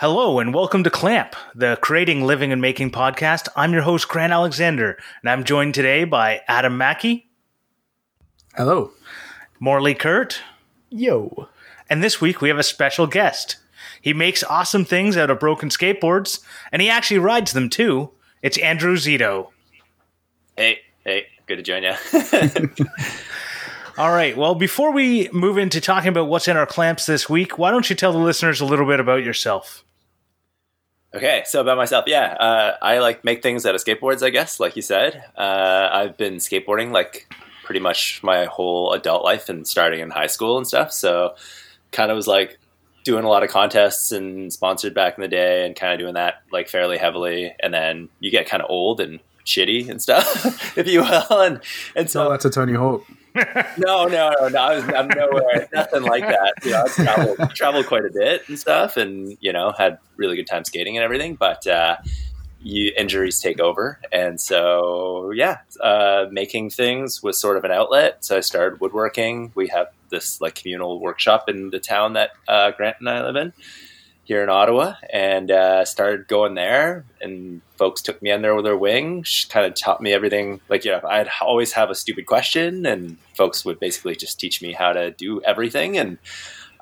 Hello and welcome to Clamp, the Creating, Living, and Making podcast. I'm your host, Grant Alexander, and I'm joined today by Adam Mackey, Hello. Morley Kurt, Yo. and this week we have a special guest. He makes awesome things out of broken skateboards, and he actually rides them too. It's Andrew Zito. Hey, hey, good to join you. All right, well, before we move into talking about what's in our clamps this week, why don't you tell the listeners a little bit about yourself? Okay, so about myself, yeah, uh, I like make things out of skateboards, I guess, like you said. Uh, I've been skateboarding like pretty much my whole adult life and starting in high school and stuff. So kind of was like doing a lot of contests and sponsored back in the day and kind of doing that like fairly heavily. And then you get kind of old and shitty and stuff, if you will. And, and so that's a Tony Hawk. No, no, no, no. I was, I'm nowhere, nothing like that. You know, I traveled, traveled quite a bit and stuff, and you know, had really good time skating and everything. But uh, you injuries take over, and so yeah, uh, making things was sort of an outlet. So I started woodworking. We have this like communal workshop in the town that uh, Grant and I live in here in Ottawa, and uh, started going there. And folks took me under their wing, kind of taught me everything. Like, you know, I'd always have a stupid question, and folks would basically just teach me how to do everything. And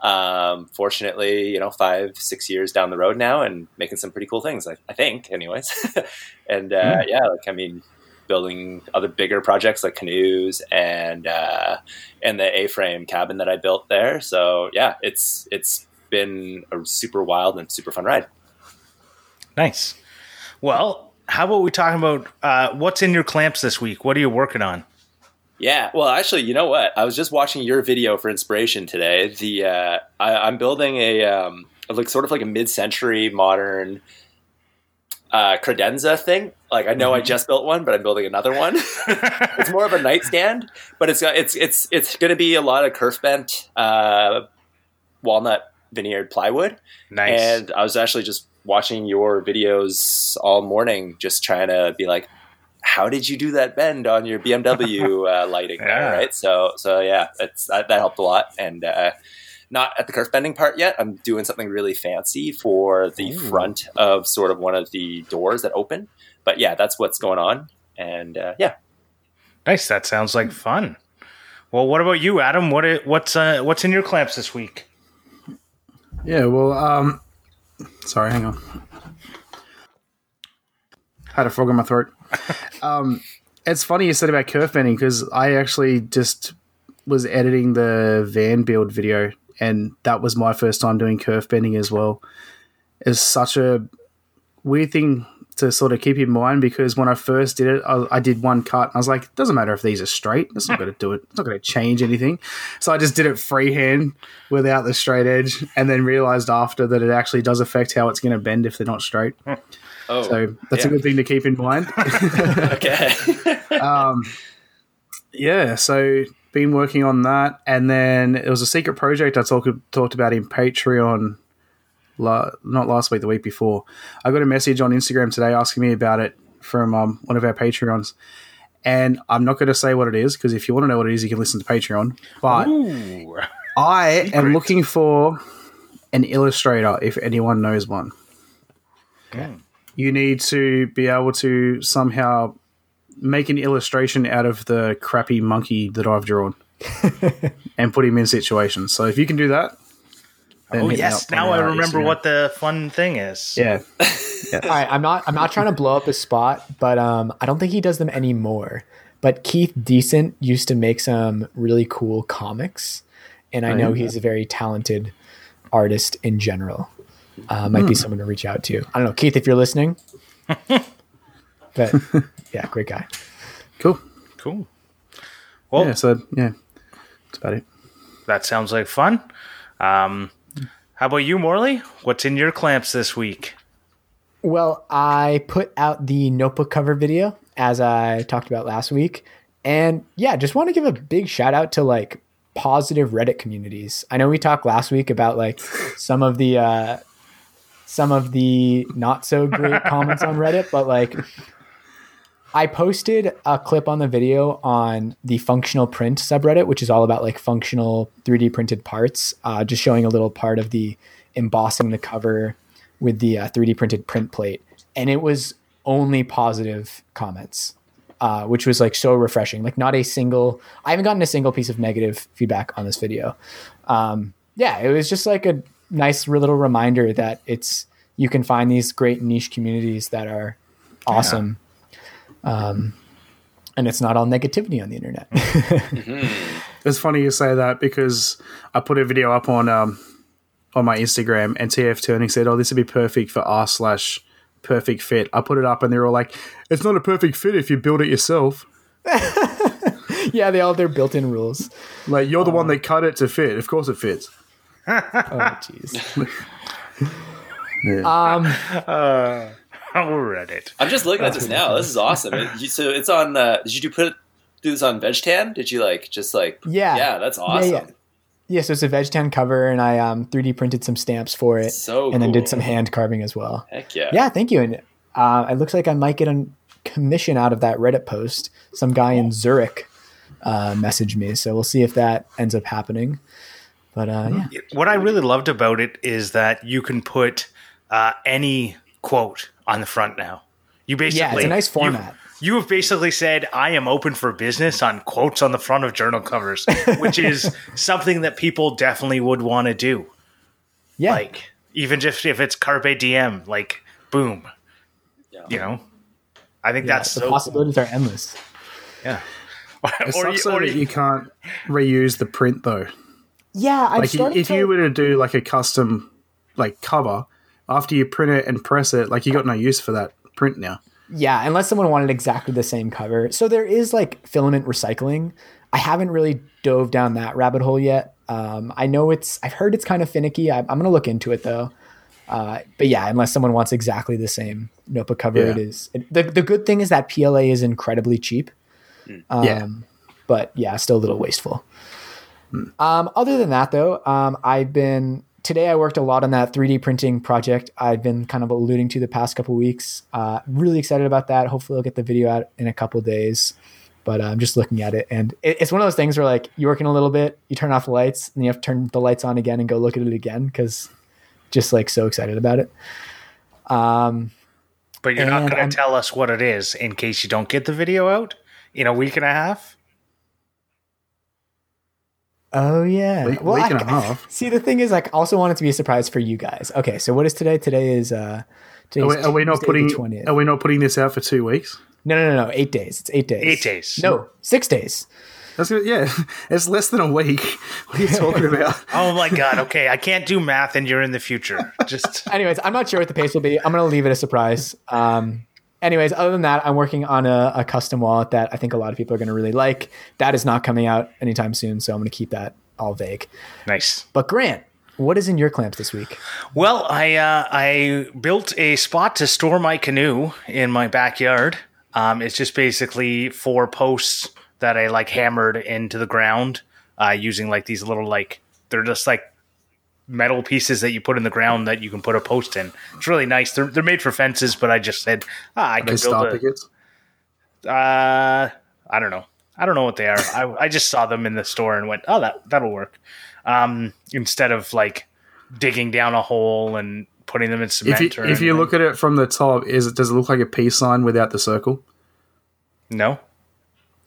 um, fortunately, you know, five, six years down the road now, and making some pretty cool things. I, I think, anyways. and uh, yeah, like I mean, building other bigger projects like canoes and uh, and the A-frame cabin that I built there. So yeah, it's it's been a super wild and super fun ride. Nice. Well, how about we talk about uh, what's in your clamps this week? What are you working on? Yeah, well, actually, you know what? I was just watching your video for inspiration today. The uh, I, I'm building a um, like sort of like a mid-century modern uh, credenza thing. Like I know I just built one, but I'm building another one. it's more of a nightstand, but it's got it's it's it's going to be a lot of kerf bent uh, walnut veneered plywood. Nice. And I was actually just watching your videos all morning, just trying to be like, how did you do that bend on your BMW uh, lighting Yeah. right? So, so yeah, it's that, that helped a lot. And uh, not at the kerf bending part yet. I'm doing something really fancy for the Ooh. front of sort of one of the doors that open. But yeah, that's what's going on. And uh, yeah, Nice. That sounds like fun. Well, what about you, Adam? What what's uh, what's in your clamps this week? Yeah, well, um, sorry, hang on. Had a frog in my throat. um, it's funny you said about kerf bending because I actually just was editing the van build video, and that was my first time doing kerf bending as well. It's such a weird thing to sort of keep in mind because when I first did it, I, I did one cut. I was like, doesn't matter if these are straight. It's not going to do it. It's not going to change anything. So I just did it freehand without the straight edge, and then realized after that it actually does affect how it's going to bend if they're not straight. oh, So that's a good thing to keep in mind. okay, um, yeah, so been working on that, and then it was a secret project I talked talked about in Patreon. La- not last week, the week before. I got a message on Instagram today asking me about it from um, one of our Patreons, and I'm not going to say what it is because if you want to know what it is, you can listen to Patreon. But Ooh. I am looking for an illustrator if anyone knows one. Okay. You need to be able to somehow make an illustration out of the crappy monkey that I've drawn and put him in situations. So if you can do that, Oh yes, now I remember what the fun thing is. Yeah, All right, I'm not I'm not trying to blow up his spot, but um I don't think he does them anymore. But Keith Decent used to make some really cool comics, and I know yeah. he's a very talented artist in general. Uh, might be someone to reach out to. I don't know, Keith, if you're listening. but yeah, great guy. cool. Cool. Well, Yeah, so yeah, that's about it. that sounds like fun. Um, how about you, Morley? What's in your clamps this week? Well, I put out the notebook cover video as I talked about last week. And yeah, just want to give a big shout out to like positive Reddit communities. I know we talked last week about like some of the uh some of the not so great comments on Reddit, but like I posted a clip on the video on the functional print subreddit, which is all about like functional 3D printed parts, uh, just showing a little part of the embossing the cover with the uh, 3D printed print plate, and it was only positive comments, uh, which was like so refreshing. Like not a single, I haven't gotten a single piece of negative feedback on this video. Um, yeah, it was just like a nice little reminder that it's you can find these great niche communities that are awesome. Um, and it's not all negativity on the internet. It's funny you say that because I put a video up on um, on my Instagram and TF Turning said, "Oh, this would be perfect for R slash perfect fit." I put it up and they're all like, "It's not a perfect fit if you build it yourself. yeah, they all have their built-in rules. Like you're the one that cut it to fit. Of course it fits." Oh, jeez. Yeah. Um, Uh, oh, Reddit. I'm just looking at this now. This is awesome. It, you, so it's on. Uh, did you do put do this on VegTan? Did you like just like? Yeah. yeah, that's awesome. yeah. yeah, so it's a VegTan cover, and I um 3D printed some stamps for it, So and then did some hand carving as well. Heck yeah. Yeah, thank you. And uh, it looks like I might get a commission out of that Reddit post. Some guy in Zurich uh, messaged me, so we'll see if that ends up happening. But uh, yeah, What I really loved about it is that you can put uh, any quote on the front now. You basically yeah, it's a nice format. You have basically said, I am open for business on quotes on the front of journal covers, which is something that people definitely would want to do. yeah, Like, even just if it's Carpe Diem, like, boom. Yeah. You know? I think yeah, that's the so cool. possibilities are endless. Yeah. It or sucks you, or that you, you can't reuse the print though. Yeah, I'm Like you- starting if to. you were to do like a custom like cover after you print it and press it, like you got no use for that print now. Yeah, unless someone wanted exactly the same cover. So there is like filament recycling. I haven't really dove down that rabbit hole yet. Um, I know it's. I've heard it's kind of finicky. I, I'm going to look into it though. Uh, but yeah, unless someone wants exactly the same notebook cover, Yeah. it is. It, the the good thing is that PLA is incredibly cheap. Um, Yeah. But yeah, still a little wasteful. Um, other than that, though, um, I've been today. I worked a lot on that 3D printing project. I've been kind of alluding to the past couple weeks. Uh, really excited about that. Hopefully, I'll get the video out in a couple days. But uh, I'm just looking at it, and it, it's one of those things where like you're working a little bit, you turn off the lights, and you have to turn the lights on again and go look at it again because just like so excited about it. Um, but you're not going to tell us what it is in case you don't get the video out in a week and a half? Oh yeah. Week- week and a I- half. See, the thing is, like, I also want it to be a surprise for you guys. Okay, so what is today? Today is uh, today's Are we, are we not putting are we not putting this out for two weeks? No, no, no, no. Eight days. It's eight days. Eight days. No, six days. That's good. Yeah, it's less than a week. What are you talking about? Oh my god! Okay, I can't do math, and you're in the future. Just Anyways, I'm not sure what the pace will be. I'm gonna leave it a surprise. Um, anyways, other than that, I'm working on a, a custom wallet that I think a lot of people are gonna really like. That is not coming out anytime soon, so I'm gonna keep that all vague. nice. But Grant, what is in your clamps this week? Well, I uh, I built a spot to store my canoe in my backyard. Um, it's just basically four posts that I like hammered into the ground uh, using like these little like they're just like metal pieces that you put in the ground that you can put a post in. It's really nice. They're they're made for fences, but I just said ah, I can star build a, pickets. uh, I don't know. I don't know what they are. I, I just saw them in the store and went, oh, that that'll work. Um, instead of like digging down a hole and putting them in cement. If you, or if you look at it from the top, is it does it look like a peace sign without the circle? no,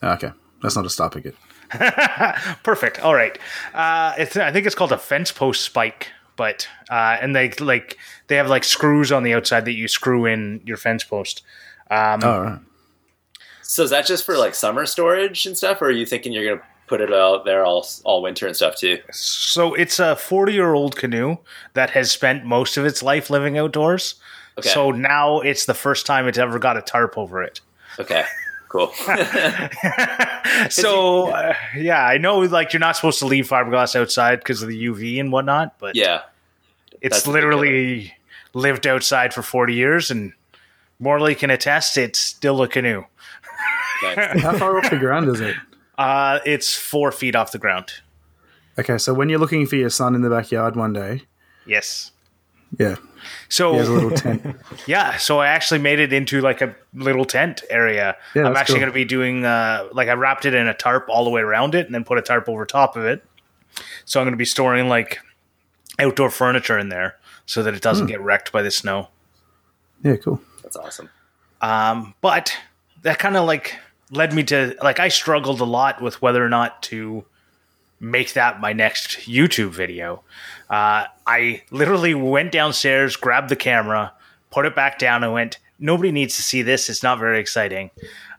Ah, Okay, that's not a star picket. perfect. All right. Uh, it's I think it's called a fence post spike, but uh, and they like they have like screws on the outside that you screw in your fence post. Um, All right. So is that just for like summer storage and stuff, or are you thinking you're gonna put it out there all all winter and stuff too? So it's a 40 year old canoe that has spent most of its life living outdoors. Okay. So now it's the first time it's ever got a tarp over it. Okay, cool. so uh, yeah, I know like you're not supposed to leave fiberglass outside because of the UV and whatnot, but yeah, it's that's a big literally lived outside for 40 years, and Morley can attest it's still a canoe. nice. How far off the ground is it? Uh, it's four feet off the ground. Okay, so when you're looking for your son in the backyard one day, Yes. yeah, So he has a little tent. Yeah, so I actually made it into like a little tent area. Yeah, I'm actually cool. going to be doing uh, like I wrapped it in a tarp all the way around it, and then put a tarp over top of it. So I'm going to be storing like outdoor furniture in there, so that it doesn't get wrecked by the snow. Yeah, cool. That's awesome. Um, but that kind of like led me to like I struggled a lot with whether or not to make that my next YouTube video. Uh, I literally went downstairs, grabbed the camera, put it back down, and went. Nobody needs to see this. It's not very exciting.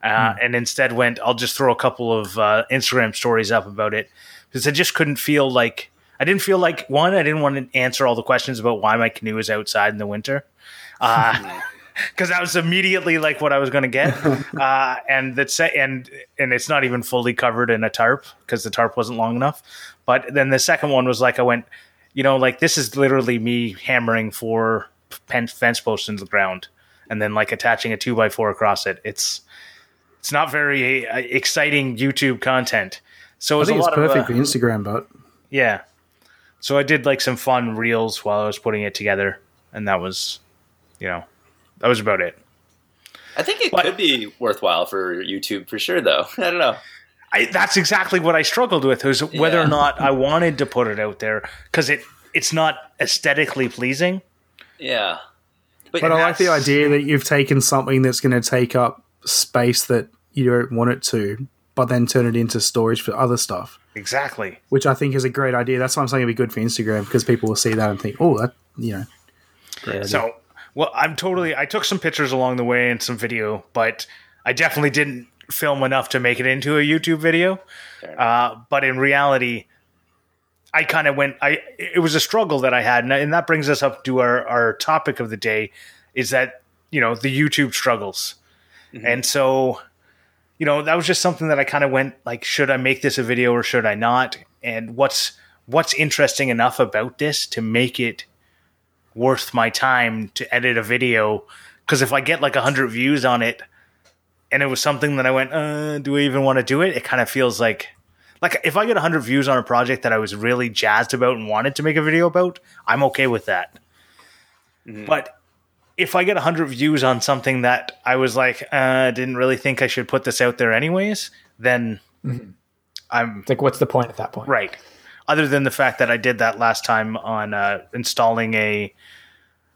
Uh, And instead went. I'll just throw a couple of uh, Instagram stories up about it because I just couldn't feel like I didn't feel like one. I didn't want to answer all the questions about why my canoe is outside in the winter. Uh, because that was immediately like what I was going to get, uh, and that's and and it's not even fully covered in a tarp because the tarp wasn't long enough. But then the second one was like I went, you know, like this is literally me hammering four pen- fence posts into the ground and then like attaching a two by four across it. It's it's not very uh, exciting YouTube content. So it I was a think it's lot perfect of uh, for Instagram, but yeah. So I did like some fun reels while I was putting it together, and that was, you know, that was about it. I think it But- could be worthwhile for YouTube for sure, though. I don't know. I, that's exactly what I struggled with was whether Yeah. or not I wanted to put it out there because it it's not aesthetically pleasing. Yeah, but I like the idea that you've taken something that's going to take up space that you don't want it to, but then turn it into storage for other stuff, Exactly. which I think is a great idea. That's why I'm saying it'd be good for Instagram because people will see that and think, oh, that you know, great idea. So, well, I'm totally. I took some pictures along the way and some video, but I definitely didn't film enough to make it into a YouTube video. Uh, but in reality, I kind of went. I it was a struggle that I had, and, and that brings us up to our our topic of the day, is that you know the YouTube struggles, and so you know that was just something that I kind of went like, should I make this a video or should I not? And what's what's interesting enough about this to make it worth my time to edit a video because if I get like 100 views on it and it was something that I went, uh, do I even want to do it? It kind of feels like like if I get 100 views on a project that I was really jazzed about and wanted to make a video about, I'm okay with that. But if I get 100 views on something that I was like, uh, didn't really think I should put this out there anyways, then I'm It's like, what's the point at that point? Right. Other than the fact that I did that last time on uh, installing a.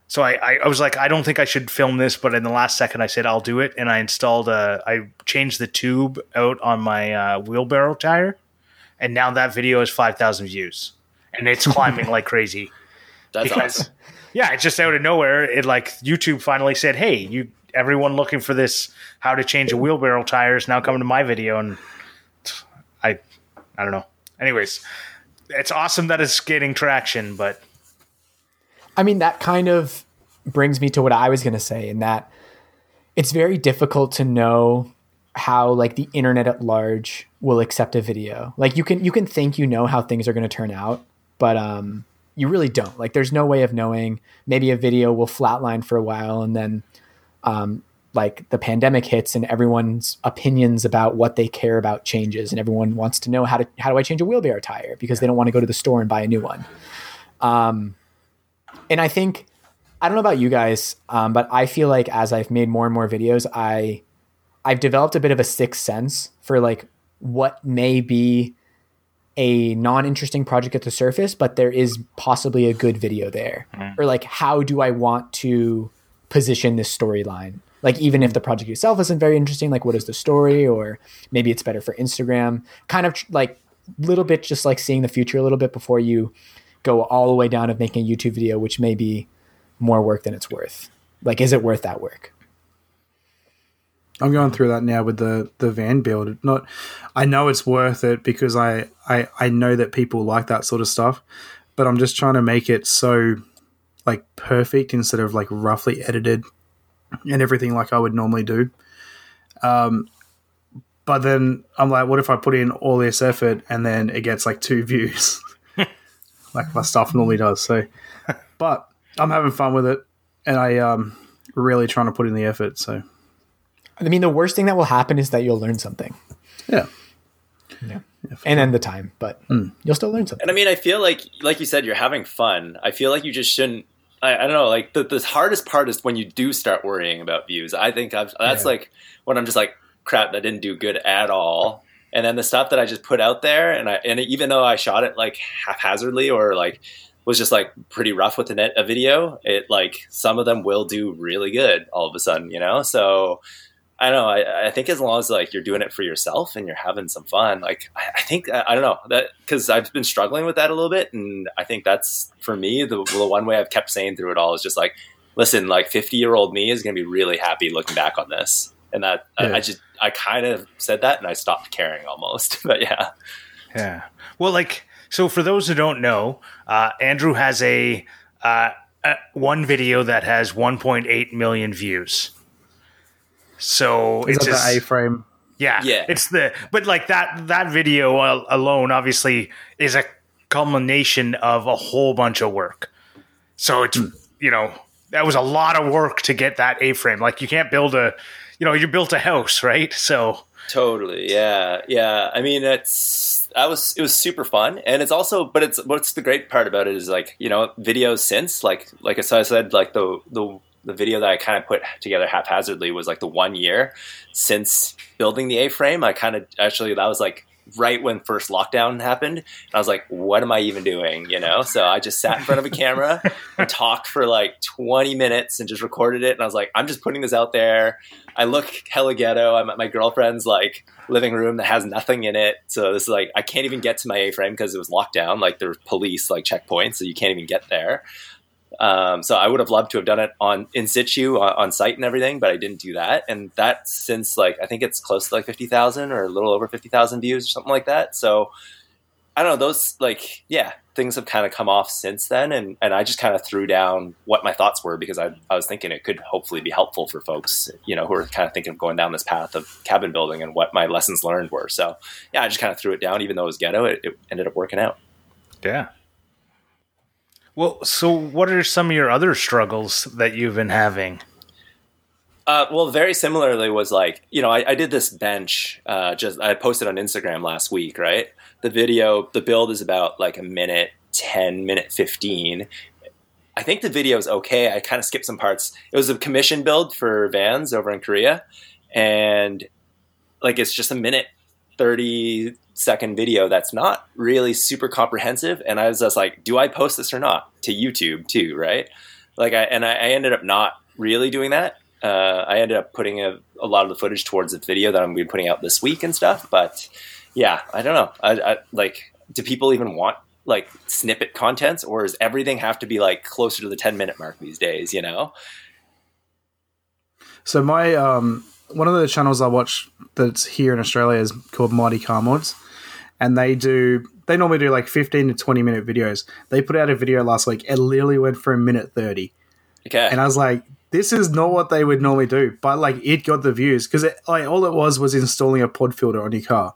So I, I, I was like, I don't think I should film this, but in the last second I said I'll do it, and I installed a. I changed the tube out on my uh, wheelbarrow tire, and now that video is five thousand views, and it's climbing like crazy. that's Because awesome. yeah, it's just out of nowhere. It like YouTube finally said, "Hey, you everyone looking for this how to change a wheelbarrow tire is now coming to my video," and I, I don't know. Anyways, it's awesome that it's getting traction, but I mean, that kind of brings me to what I was going to say in that it's very difficult to know how like the internet at large will accept a video. Like you can you can think you know how things are going to turn out, but um you really don't. Like there's no way of knowing. Maybe a video will flatline for a while and then um like the pandemic hits and everyone's opinions about what they care about changes and everyone wants to know how to how do I change a wheelbarrow tire because they don't want to go to the store and buy a new one. Um and I think I don't know about you guys, um, but I feel like as I've made more and more videos, I I've developed a bit of a sixth sense for like what may be a non-interesting project at the surface, but there is possibly a good video there. Or like how do I want to position this storyline? Like even if the project itself isn't very interesting, like what is the story? Or maybe it's better for Instagram. Kind of tr- like little bit just like seeing the future a little bit before you go all the way down of making a YouTube video, which may be more work than it's worth. Like, is it worth that work? I'm going through that now with the the van build. Not, I know it's worth it because I I I know that people like that sort of stuff, but I'm just trying to make it so like perfect instead of like roughly edited and everything like I would normally do. Um, but then I'm like, what if I put in all this effort and then it gets like two views, like my stuff normally does. So, but I'm having fun with it, and I um really trying to put in the effort. So. I mean, the worst thing that will happen is that you'll learn something. Yeah. Yeah. And then the time, but you'll still learn something. And I mean, I feel like, like you said, you're having fun. I feel like you just shouldn't. I, I don't know. Like the, the hardest part is when you do start worrying about views. I think I've, that's Yeah. like when I'm just like, crap, that didn't do good at all. And then the stuff that I just put out there, and I and even though I shot it like haphazardly or like was just like pretty rough with a, a video, it like some of them will do really good all of a sudden, you know? So I don't know. I, I think as long as like you're doing it for yourself and you're having some fun, like I, I think I, I don't know that because I've been struggling with that a little bit, and I think that's for me the, the one way I've kept saying through it all is just like, listen, like 50 year old me is going to be really happy looking back on this, and that Yeah. I, I just I kind of said that and I stopped caring almost, but yeah, Yeah. Well, like, so for those who don't know, uh, Andrew has a, uh, a one video that has 1.8 million views. So Is it's that just, the A-frame? yeah, Yeah. It's the but like that that video alone obviously is a culmination of a whole bunch of work. So it's you know that was a lot of work to get that A frame. Like you can't build a, you know, you built a house, right? So Totally. Yeah. Yeah. I mean, it's I was it was super fun, and it's also, but it's what's the great part about it is like you know videos since like like I said like the the the video that I kind of put together haphazardly was like the one year since building the A frame. I kind of actually that was like right when first lockdown happened. And I was like, what am I even doing? You know? So I just sat in front of a camera and talked for like 20 minutes and just recorded it. And I was like, I'm just putting this out there. I look hella ghetto. I'm at my girlfriend's like living room that has nothing in it. So this is like, I can't even get to my A frame because it was locked down. Like there police like checkpoints. So you can't even get there. Um, so I would have loved to have done it on in situ on, on site and everything, but I didn't do that. And that since like I think it's close to like fifty thousand or a little over fifty thousand views or something like that. So I don't know those like yeah things have kind of come off since then, and and I just kind of threw down what my thoughts were because I I was thinking it could hopefully be helpful for folks you know who are kind of thinking of going down this path of cabin building and what my lessons learned were. So yeah, I just kind of threw it down, even though it was ghetto. It, it ended up working out. yeah. Well, so what are some of your other struggles that you've been having? Uh, well, very similarly was like you know I, I did this bench. Uh, just I posted on Instagram last week, right? The video, the build is about like a minute ten, minute fifteen. I think the video is okay. I kind of skipped some parts. It was a commission build for Vans over in Korea, and like it's just a minute thirty second video that's not really super comprehensive. And I was just like, do I post this or not to YouTube too? Right? Like I and I, I ended up not really doing that uh, I ended up putting a, a lot of the footage towards the video that I'm going to be putting out this week and stuff. But yeah, I don't know. I, I like, do people even want like snippet contents, or does everything have to be like closer to the 10 minute mark these days? You know? So my um, one of the channels I watch that's here in Australia is called Mighty Car Mods, and they do they normally do like fifteen to twenty minute videos. They put out a video last week. It literally went for a minute thirty, Okay. and I was like, this is not what they would normally do, but like it got the views because like all it was was installing a pod filter on your car,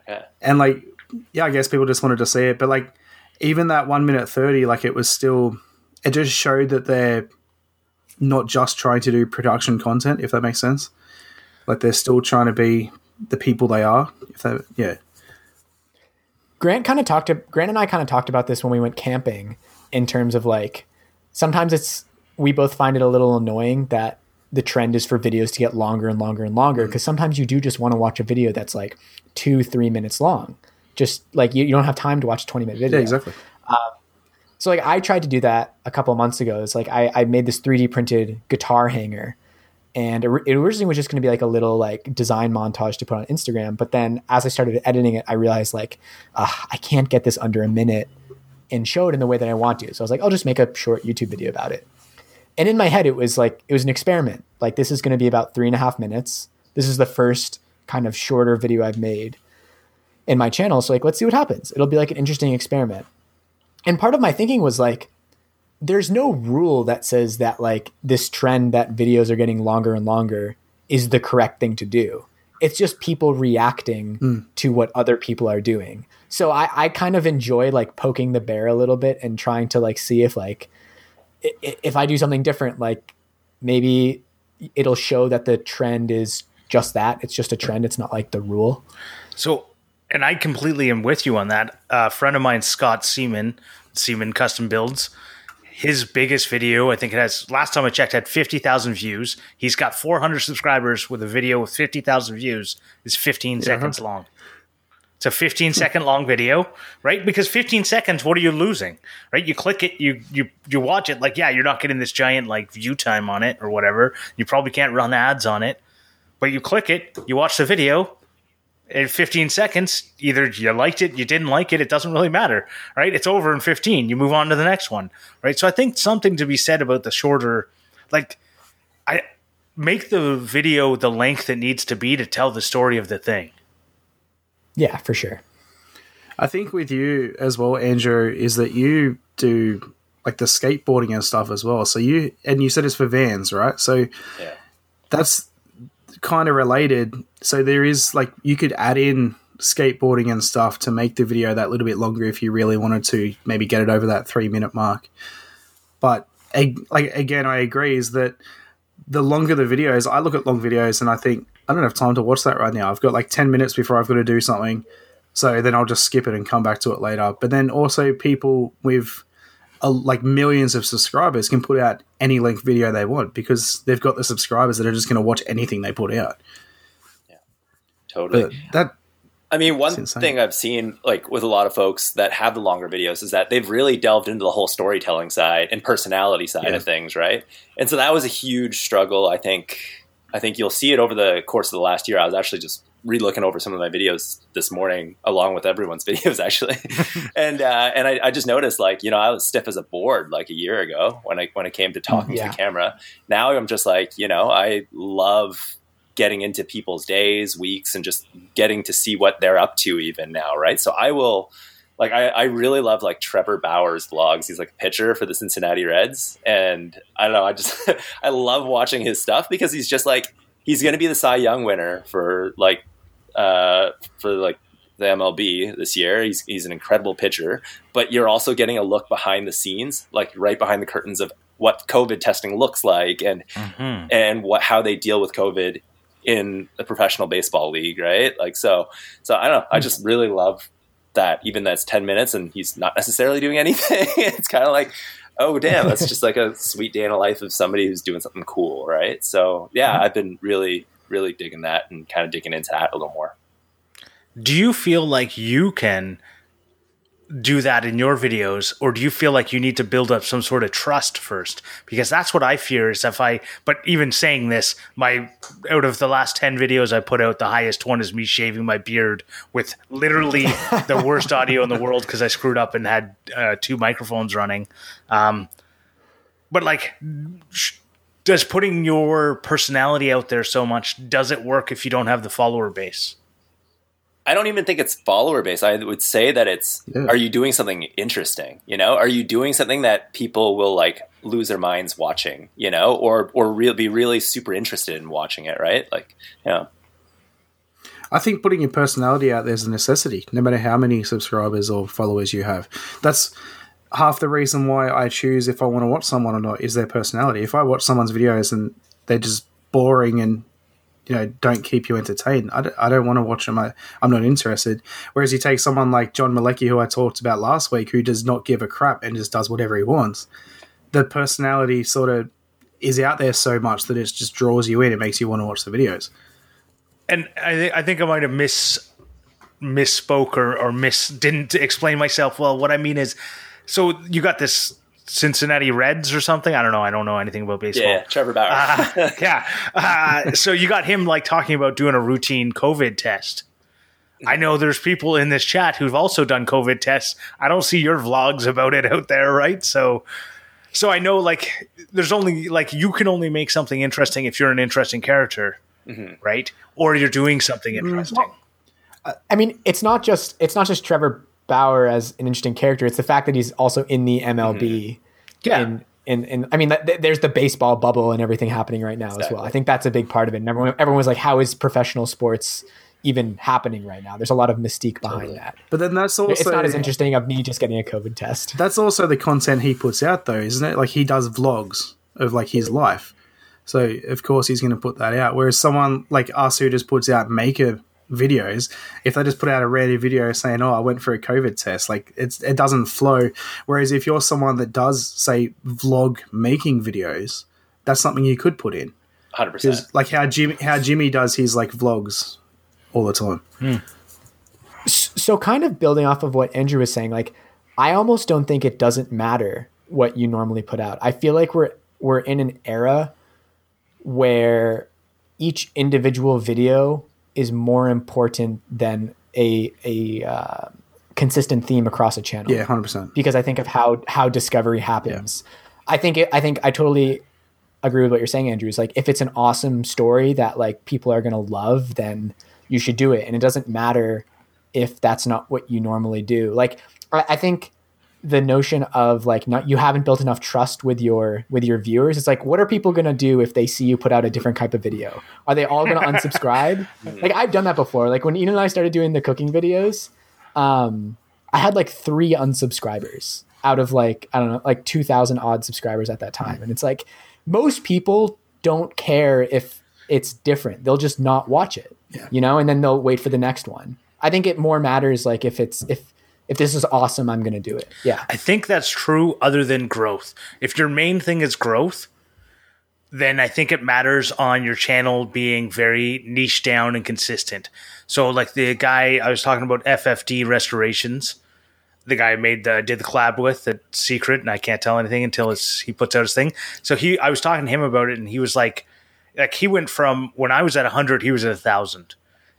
okay. and like yeah, I guess people just wanted to see it, but like even that one minute thirty, like it was still it just showed that they're not just trying to do production content, if that makes sense. Like they're still trying to be the people they are. If that, yeah, Grant kind of talked to Grant and I kind of talked about this when we went camping in terms of like sometimes it's we both find it a little annoying that the trend is for videos to get longer and longer and longer mm. because sometimes you do just want to watch a video that's like two three minutes long just like you, you don't have time to watch a 20 minute video yeah, exactly. Um, so like I tried to do that a couple months ago. It's like I, I made this 3D printed guitar hanger, and it, it originally was just going to be like a little like design montage to put on Instagram. But then as I started editing it, I realized like uh, I can't get this under a minute and show it in the way that I want to. So I was like, I'll just make a short YouTube video about it. And in my head, it was like it was an experiment. Like this is going to be about three and a half minutes. This is the first kind of shorter video I've made in my channel. So like, let's see what happens. It'll be like an interesting experiment and part of my thinking was like there's no rule that says that like this trend that videos are getting longer and longer is the correct thing to do. It's just people reacting hmm. to what other people are doing. So I, I kind of enjoy like poking the bear a little bit and trying to like see if like i- i- if i do something different like maybe it'll show that the trend is just that. It's just a trend. It's not like the rule. So, and I completely am with you on that. a friend of mine, Scott Seaman, Seaman Custom Builds, his biggest video, I think it has, last time I checked, had 50,000 views. He's got 400 subscribers with a video with 50,000 views, is 15 seconds long. It's a 15 second long video, right? Because 15 seconds, what are you losing, right? You click it, you you you watch it. Like, yeah, you're not getting this giant like view time on it or whatever. You probably can't run ads on it, but you click it, you watch the video. In 15 seconds, either you liked it, you didn't like it, it doesn't really matter, right? It's over in 15. You move on to the next one, right? So I think something to be said about the shorter, like, I make the video the length it needs to be to tell the story of the thing. Yeah, for sure. I think with you as well, Andrew, is that you do like the skateboarding and stuff as well. So you and you said it's for vans, right? So Yeah. that's kind of related. So there is like you could add in skateboarding and stuff to make the video that little bit longer if you really wanted to maybe get it over that three minute mark. But like again, I agree is that the longer the videos, I look at long videos and I think I don't have time to watch that right now. I've got like ten minutes before I've got to do something, so then I'll just skip it and come back to it later. But then also people with uh, like millions of subscribers can put out any length video they want because they've got the subscribers that are just going to watch anything they put out. Yeah, totally. But that I mean, one thing I've seen, like with a lot of folks that have the longer videos, is that they've really delved into the whole storytelling side and personality side Yeah. of things, right? And so that was a huge struggle. I think, I think you'll see it over the course of the last year. I was actually just re-looking over some of my videos this morning, along with everyone's videos, actually, and uh, and I, I just noticed, like, you know, I was stiff as a board like a year ago when I when it came to talking Yeah. to the camera. Now I'm just like, you know, I love getting into people's days, weeks, and just getting to see what they're up to even now, right? So I will like I, I really love like Trevor Bauer's vlogs. He's like a pitcher for the Cincinnati Reds. And I don't know, I just I love watching his stuff because he's just like he's gonna be the Cy Young winner for like uh for like the MLB this year. He's he's an incredible pitcher, but you're also getting a look behind the scenes, like right behind the curtains of what COVID testing looks like and Mm-hmm. and what how they deal with COVID in the professional baseball league, right? Like so so I don't know. I just really love that even that's 10 minutes and he's not necessarily doing anything. it's kind of like, oh damn, that's just like a sweet day in the life of somebody who's doing something cool, right? So yeah, I've been really really digging that and kind of digging into that a little more. Do you feel like you can do that in your videos, or do you feel like you need to build up some sort of trust first? Because that's what I fear is if I, but even saying this, my, out of the last 10 videos I put out, the highest one is me shaving my beard with literally the worst audio in the world because I screwed up and had uh, two microphones running. Um, but like, sh- does putting your personality out there so much, does it work if you don't have the follower base? I don't even think it's follower based. I would say that it's Yeah. are you doing something interesting? You know, are you doing something that people will like lose their minds watching? You know, or or real be really super interested in watching it, right? Like, yeah. I think putting your personality out there is a necessity, no matter how many subscribers or followers you have. That's half the reason why I choose if I want to watch someone or not is their personality. If I watch someone's videos and they're just boring and you know don't keep you entertained, I don't, I don't want to watch them. I, I'm not interested. Whereas you take someone like John Malecki, who I talked about last week, who does not give a crap and just does whatever he wants. The personality sort of is out there so much that it just draws you in. It makes you want to watch the videos. and I, thi- I think I might have miss misspoke or, or miss didn't explain myself well. What I mean is, so you got this Cincinnati Reds or something. I don't know. I don't know anything about baseball. yeah, Trevor Bauer. Uh, yeah. Uh, so you got him like talking about doing a routine COVID test. I know there's people in this chat who've also done COVID tests. I don't see your vlogs about it out there, right? So, so I know like there's only like you can only make something interesting if you're an interesting character, right? Or you're doing something interesting. I mean, it's not just it's not just Trevor Bauer as an interesting character. It's the fact that he's also in the MLB. Mm-hmm. Yeah. And, and, and I mean, th- th- there's the baseball bubble and everything happening right now as well. I think that's a big part of it. And everyone, everyone was like, how is professional sports even happening right now? There's a lot of mystique behind that. But then that's also it's not as interesting of me just getting a COVID test. That's also the content he puts out, though, isn't it? Like he does vlogs of like his life, so of course he's going to put that out. Whereas someone like us who just puts out maker videos, if they just put out a random video saying, "Oh, I went for a COVID test," like it's it doesn't flow. Whereas if you're someone that does say vlog making videos, that's something you could put in. Hundred percent. Like how Jimmy how Jimmy does his like vlogs all the time. Hmm. so kind of building off of what Andrew was saying, like I almost don't think it doesn't matter what you normally put out. I feel like we're we're in an era where each individual video is more important than a a uh, consistent theme across a channel. Yeah, hundred percent. Because I think of how how discovery happens. Yeah. I think it, I think I totally agree with what you're saying, Andrew. Is like if it's an awesome story that like people are gonna love, then you should do it, and it doesn't matter if that's not what you normally do. Like I, I think the notion of like not you haven't built enough trust with your with your viewers. It's like what are people going to do if they see you put out a different type of video? Are they all going to unsubscribe? Like i've done that before. Like when Ian and i started doing the cooking videos um i had like three unsubscribers out of like i don't know like 2000 odd subscribers at that time. And it's like most people don't care if it's different. They'll just not watch it yeah. you know and then they'll wait for the next one. I think it more matters like if it's if if this is awesome, I'm going to do it. Yeah. I think that's true other than growth. If your main thing is growth, then I think it matters on your channel being very niche down and consistent. So like the guy I was talking about FFD restorations, the guy I made the did the collab with the secret and I can't tell anything until he puts out his thing. So he I was talking to him about it and he was like like he went from when I was at 100 he was at a 1000.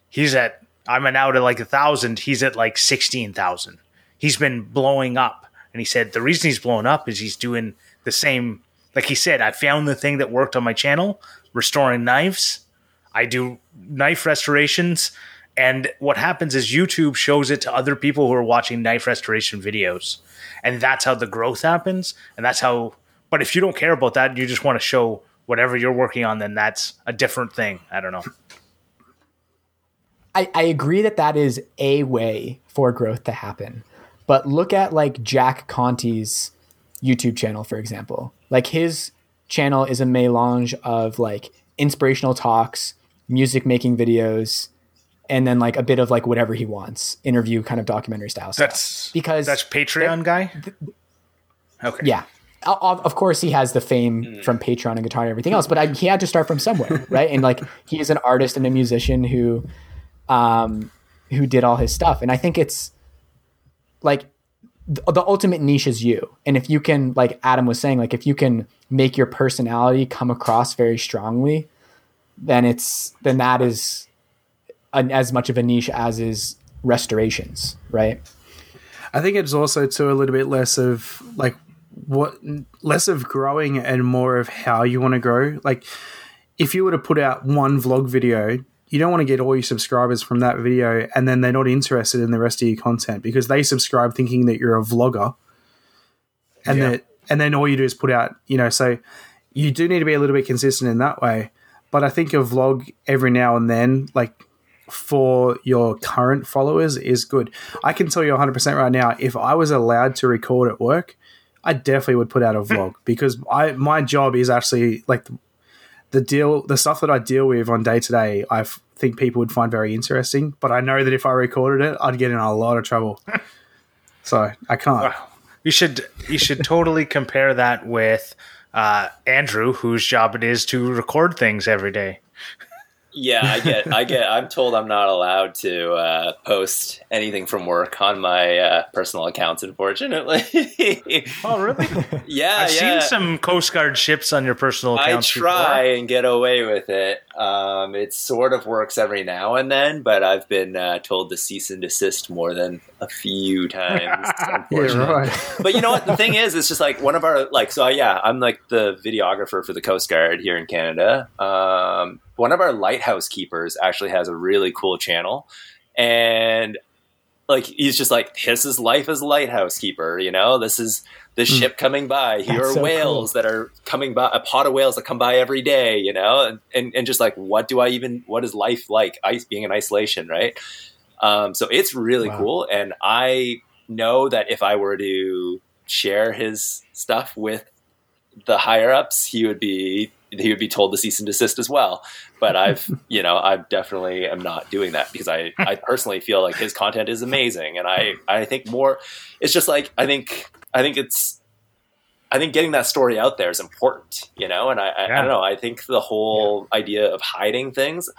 He's at I'm now to like a thousand. He's at like sixteen thousand. He's been blowing up, and he said the reason he's blowing up is he's doing the same. Like he said, I found the thing that worked on my channel, restoring knives. I do knife restorations, and what happens is YouTube shows it to other people who are watching knife restoration videos, and that's how the growth happens, and that's how. But if you don't care about that, you just want to show whatever you're working on, then that's a different thing. I don't know. I, I agree that that is a way for growth to happen. But look at like Jack Conte's YouTube channel, for example. Like his channel is a melange of like inspirational talks, music making videos, and then like a bit of like whatever he wants, interview kind of documentary style that's, stuff. Because that's Patreon guy. okay. Yeah. Of course, he has the fame mm. from Patreon and guitar and everything else, but I, he had to start from somewhere, right? And like, he is an artist and a musician who um, who did all his stuff. And I think it's like the, the ultimate niche is you. And if you can, like Adam was saying, like if you can make your personality come across very strongly, then it's then that is an, as much of a niche as is restorations, right? I think it's also too a little bit less of like what less of growing and more of how you want to grow. Like if you were to put out one vlog video you don't want to get all your subscribers from that video and then they're not interested in the rest of your content because they subscribe thinking that you're a vlogger. And yeah. that and then all you do is put out you know so you do need to be a little bit consistent in that way. But i think a vlog every now and then like for your current followers is good. I can tell you 100% right now if i was allowed to record at work i definitely would put out a vlog because i my job is actually like the deal, the stuff that I deal with on day to day, I think people would find very interesting. But I know that if I recorded it, I'd get in a lot of trouble. so I can't. You should you should totally compare that with uh, Andrew, whose job it is to record things every day. Yeah, I get, I get. I'm told I'm not allowed to uh, post anything from work on my uh, personal accounts. Unfortunately. oh, really? Yeah, I've yeah. seen some Coast Guard ships on your personal accounts. I try before. and get away with it. Um, it sort of works every now and then, but I've been uh, told to cease and desist more than a few times. yeah, right. but you know what? The thing is, it's just like one of our like. So yeah, I'm like the videographer for the Coast Guard here in Canada. Um, one of our lighthouse keepers actually has a really cool channel. And like he's just like this is life as a lighthouse keeper you know? This is the mm. ship coming by. Here That's are so whales cool. that are coming by a pot of whales that come by every day you know? And, and, and just like what do i even what is life like? Ice being in isolation right? Um, so it's really wow. cool. And i know that if i were to share his stuff with the higher ups he would be he would be told to cease and desist as well. But I've, you know, I definitely am not doing that because I, I personally feel like his content is amazing, and I, I think more. It's just like I think, I think it's, I think getting that story out there is important, you know. And I, I, yeah. I don't know. I think the whole yeah. idea of hiding things.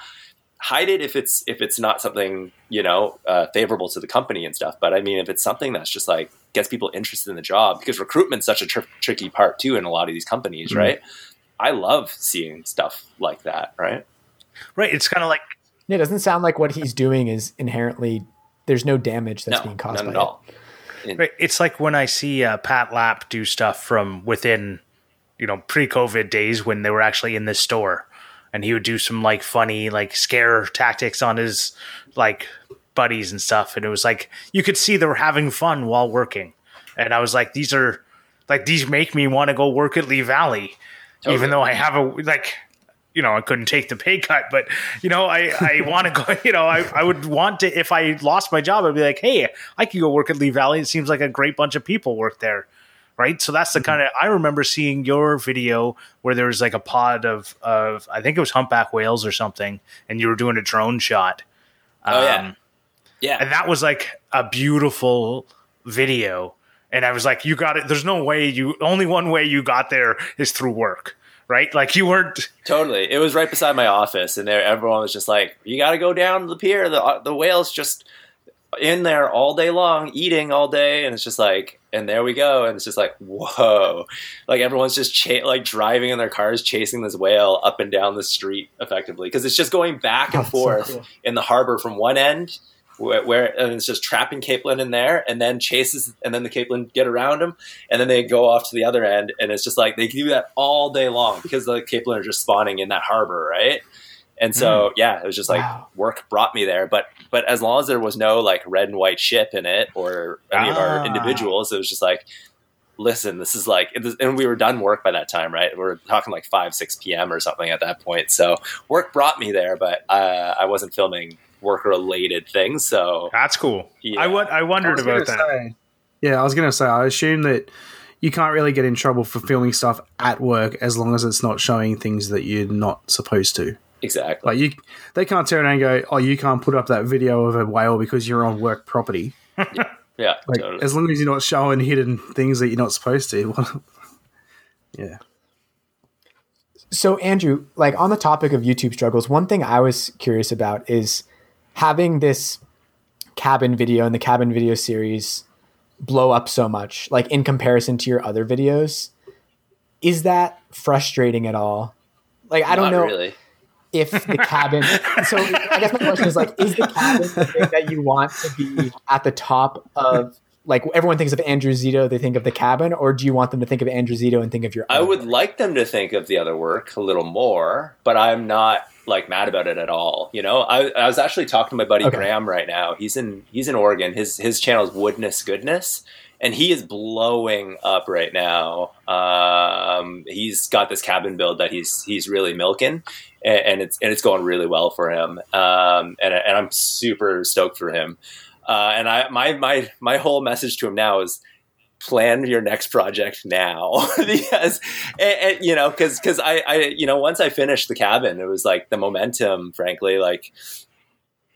hide it if it's if it's not something you know uh, favorable to the company and stuff. But I mean, if it's something that's just like gets people interested in the job, because recruitment's such a tr- tricky part too in a lot of these companies, Mhm. right? I love seeing stuff like that, right? Right. It's kind of like it doesn't sound like what he's doing is inherently there's no damage that's no, being caused none by at it. all. Right. It's like when I see uh, Pat Lapp do stuff from within, you know, pre-COVID days when they were actually in this store, and he would do some like funny like scare tactics on his like buddies and stuff, and it was like you could see they were having fun while working, and I was like, these are like these make me want to go work at Lee Valley, Totally. even though I have a like. You know, I couldn't take the pay cut, but you know, I, I want to go. You know, I, I would want to if I lost my job, I'd be like, hey, I could go work at Lee Valley. It seems like a great bunch of people work there, right? So that's the Mm-hmm. kind of I remember seeing your video where there was like a pod of of I think it was humpback whales or something, and you were doing a drone shot. Oh, yeah. Um, Yeah, and that was like a beautiful video. And I was like, you got it. There's no way you only one way you got there is through work, right? Like you weren't. Totally. It was right beside my office, and there everyone was just like, "You got to go down to the pier. The uh, the whales just in there all day long, eating all day." And it's just like, and there we go. And it's just like, whoa! Like everyone's just cha- like driving in their cars, chasing this whale up and down the street, effectively, because it's just going back and so forth cool. in the harbor from one end. Where, where and it's just trapping capelin in there, and then chases, and then the capelin get around them, and then they go off to the other end, and it's just like they do that all day long because the capelin are just spawning in that harbor, right? And so, yeah, it was just like Wow. work brought me there. But but as long as there was no like red and white ship in it or any of our Ah. individuals, it was just like, listen, this is like, and we were done work by that time, right? We are talking like five six p.m. or something at that point. So work brought me there, but uh, I wasn't filming work related things. So That's cool. Yeah. I wa- I I wondered about that. say- yeah, I was going to say, I assume that you can't really get in trouble for filming stuff at work as long as it's not showing things that you're not supposed to. exactly. Like you, they can't turn around and go, "Oh, you can't put up that video of a whale because you're on work property." yeah, Like totally. as long as you're not showing hidden things that you're not supposed to. yeah, So Andrew, like on the topic of YouTube struggles, one thing I was curious about is having this cabin video and the cabin video series blow up so much, like in comparison to your other videos. Is that frustrating at all? Like I don't Not know really. if the cabin. so I guess my question is like, is the cabin the thing that you want to be at the top of? Like everyone thinks of Andrew Szeto, they think of the cabin, or do you want them to think of Andrew Szeto and think of your? I would work? like them to think of the other work a little more, but I'm not like mad about it at all. You know, I, I was actually talking to my buddy Okay. Graham right now. He's in he's in Oregon. His his channel is Woodness Goodness, and he is blowing up right now. Um, he's got this cabin build that he's he's really milking, and, and it's and it's going really well for him. Um, and and I'm super stoked for him. Uh, and I my my my whole message to him now is plan your next project now. Because and, and, you know because because I, I you know once i finished the cabin it was like the momentum frankly like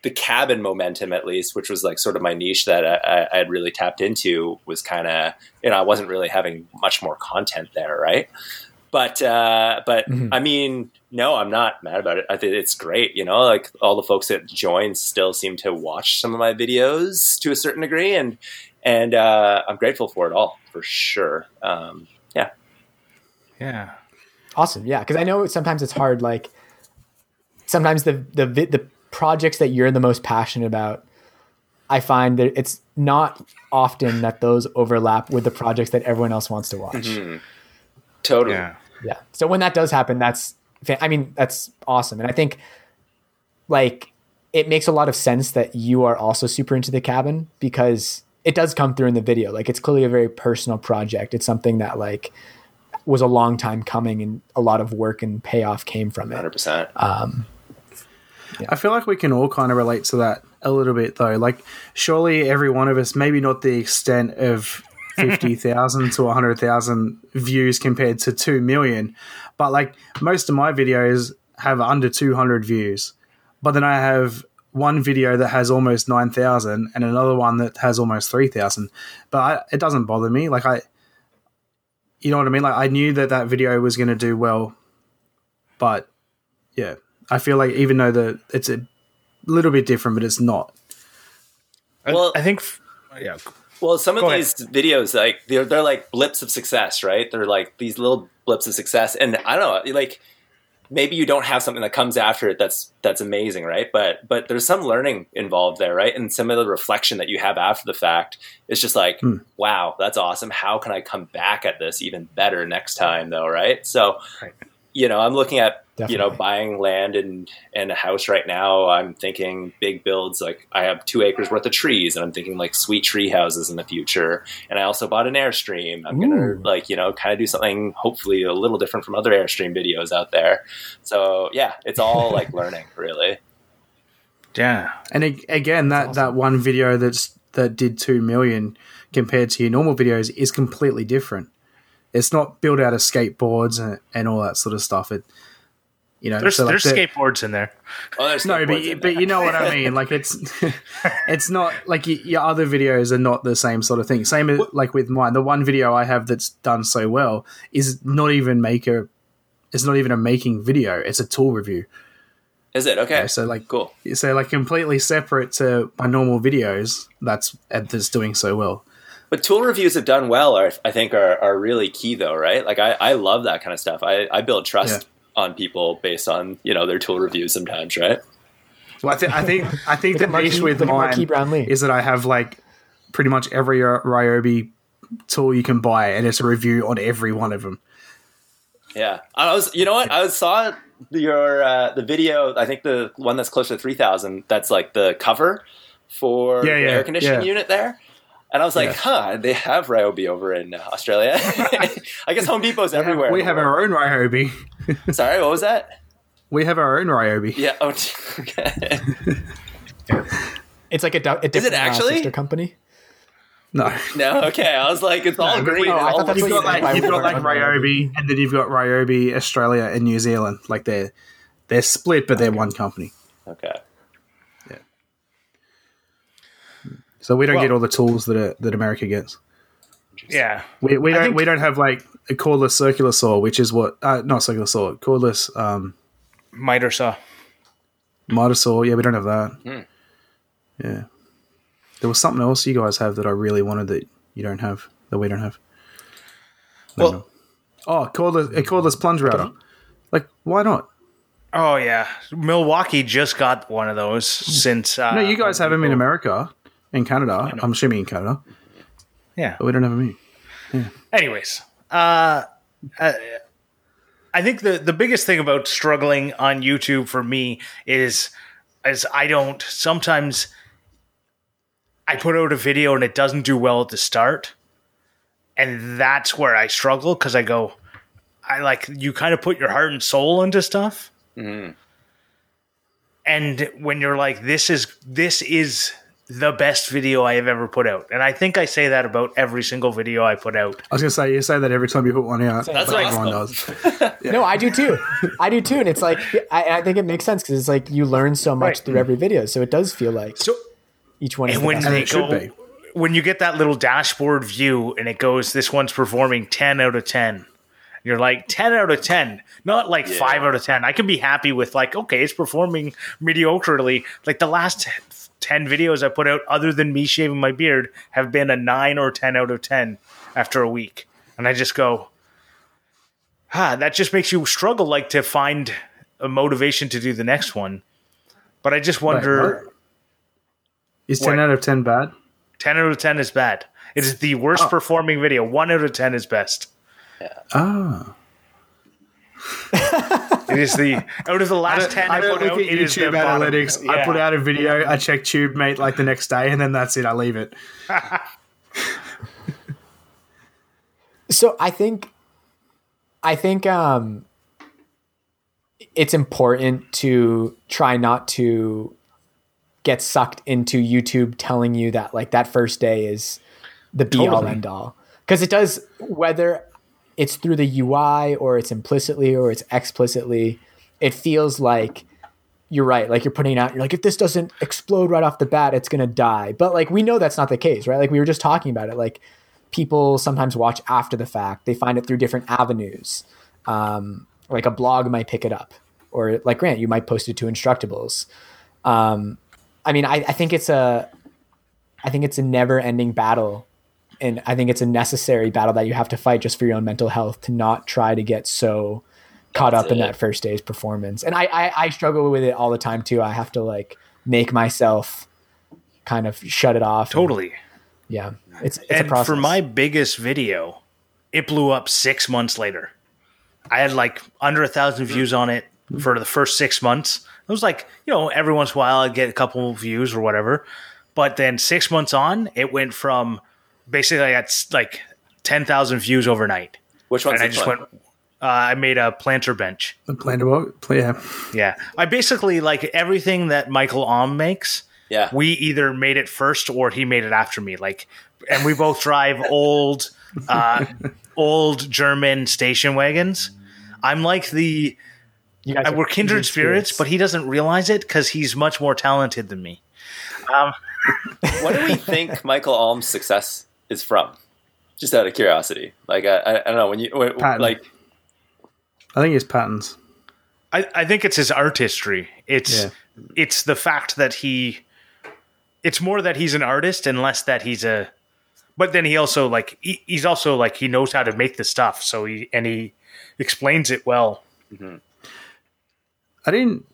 the cabin momentum at least which was like sort of my niche that i, I- had really tapped into was kind of you know i wasn't really having much more content there right? But uh but Mhm. i mean no i'm not mad about it. I think it's great you know like all the folks that joined still seem to watch some of my videos to a certain degree and and uh, I'm grateful for it all for sure. Um, yeah, Yeah. Awesome. Yeah, because I know sometimes it's hard. Like sometimes the the the projects that you're the most passionate about, I find that it's not often that those overlap with the projects that everyone else wants to watch. Mhm. totally. Yeah. Yeah. So when that does happen, that's I mean that's awesome, and I think like it makes a lot of sense that you are also super into the cabin because it does come through in the video. Like it's clearly a very personal project. It's something that like was a long time coming, and a lot of work and payoff came from it. Hundred percent. Um, I feel like we can all kind of relate to that a little bit, though. Like, surely every one of us, maybe not the extent of fifty thousand to hundred thousand views compared to two million, but like most of my videos have under two hundred views, but then I have one video that has almost 9,000 and another one that has almost 3,000. But I, it doesn't bother me. Like, I, you know what I mean? Like, I knew that that video was going to do well, but yeah, I feel like even though the it's a little bit different, but it's not. Well- I think, yeah. Well, some of Go ahead. these videos, like they're they're like blips of success, right? They're like these little blips of success, and I don't know, like maybe you don't have something that comes after it that's that's amazing, right? But but there's some learning involved there, right? And some of the reflection that you have after the fact is just like, Hmm. wow, that's awesome. How can I come back at this even better next time, though, right? So, Right. you know, I'm looking at you know buying land and and a house right now i'm thinking big builds like i have two acres worth of trees and i'm thinking like sweet tree houses in the future. And i also bought an airstream. I'm gonna like you know kind of do something hopefully a little different from other airstream videos out there. So yeah it's all like learning really. Yeah. And again, that that one video that's that did two million compared to your normal videos is completely different. It's not built out of skateboards and, and all that sort of stuff. It, you know, There's, so like there's the- skateboards in there. oh there's No, but in but you know what I mean. Like it's it's not like y- your other videos are not the same sort of thing. Same as, like with mine. The one video I have that's done so well is not even make a. It's not even a making video. It's a tool review. is it okay So like cool so like completely separate to my normal videos. That's that's doing so well. But tool reviews have done well, are, I think, are, are really key, though, right? Like, I, I love that kind of stuff. I, I build trust on people based on you know their tool reviews sometimes, right? Well, I, th- I think I think Look the at niche with look mine Brownlee. is that I have like pretty much every uh, Ryobi tool you can buy, and it's a review on every one of them. Yeah, I was. You know what? I saw your uh, the video. I think the one that's close to three thousand. That's like the cover for Yeah, the air conditioning yeah. unit there. And I was like, Yeah. huh, they have Ryobi over in Australia. I guess Home Depot's everywhere. we have our own Ryobi. World. Sorry, what was that? We have our own Ryobi. Yeah. Oh, okay. It's like a, du- a different uh, actually? sister company. No. no, okay. I was like, it's all No, green. oh, and I all thought that's You've got like you've got like Ryobi. Ryobi, and then you've got Ryobi Australia and New Zealand. Like they're they're split, but they're one company. okay. Yeah. So we don't Well- get all the tools that are, that America gets. Yeah. We, we I don't think- we don't have like a cordless circular saw, which is what uh, not circular saw, cordless um, Miter saw. miter saw. Yeah, we don't have that. Hmm. Yeah, there was something else you guys have that I really wanted that you don't have that we don't have. Well, know. oh, cordless a cordless plunge router. Like, why not? oh yeah. Milwaukee just got one of those since. Uh, No, you guys have them in America, in Canada. I'm assuming in Canada, Yeah. but we don't have them here. Anyways, uh, uh, I think the the biggest thing about struggling on YouTube for me is is I don't sometimes I put out a video and it doesn't do well at the start, and that's where I struggle because I go, I like you kind of put your heart and soul into stuff, and when you're like, this is this is the best video I have ever put out, and I think I say that about every single video I put out. I was gonna say you say that every time you put one out. That's but awesome. everyone does. No, I do too. I do too, and it's like I, I think it makes sense because it's like you learn so much Right. through every video, so it does feel like So each one is and the when best. they it should go, be. when you get that little dashboard view and it goes, this one's performing ten out of ten. You're like ten out of ten, not like Yeah. five out of ten. I can be happy with like okay, it's performing mediocrely. Like the last ten videos I put out, other than me shaving my beard, have been a nine or ten out of ten after a week, and I just go, ah, that just makes you struggle like to find a motivation to do the next one. But I just wonder. what? Is ten What? out of ten bad? 10 out of 10 is bad. It is the worst Oh. performing video. 1 out of 10 is best. Ah, It is the out of the last 10 I, I don't put look out, at it is the YouTube bottom. analytics. I put out a video, I check TubeMate like the next day, and then that's it. I leave it. so I think I think um it's important to try not to get sucked into YouTube telling you that like that first day is the be all Totally. end all. Because it does whether it's through the UI or it's implicitly or it's explicitly, it feels like you're right. Like you're putting out, you're like, if this doesn't explode right off the bat, it's gonna die. But like we know that's not the case, right? Like we were just talking about it. Like people sometimes watch after the fact. They find it through different avenues. Um, like a blog might pick it up, or like Grant, you might post it to Instructables. Um, I mean, I, I think it's a, I think it's a never-ending battle, and I think it's a necessary battle that you have to fight just for your own mental health to not try to get so caught That's up in that first day's performance. And I, I, I struggle with it all the time too. I have to like make myself kind of shut it off. and- Totally. yeah, it's it's a process. for my biggest video, it blew up six months later. I had like under a thousand mm-hmm. views on it mm-hmm. for the first six months. It was like, you know, every once in a while I'd get a couple views or whatever. But then six months on, it went from basically I got like 10,000 views overnight. Which one's And I just one? went, uh, I made a planter bench. The planter, to play. Yeah. Yeah. I basically like everything that Michael Alm makes. Yeah. We either made it first or he made it after me. Like, and we both drive old, uh, old German station wagons. I'm like the, You guys I- we're kindred spirits, but he doesn't realize it because he's much more talented than me. what do we think Michael Alm's success is from? Just out of curiosity, like I, I, I don't know when you when, like I think it's patterns. I, I think it's his artistry. It's Yeah. it's the fact that he it's more that he's an artist and less that he's a but then he also like he, he's also like he knows how to make the stuff so he and he explains it well mm-hmm. I didn't.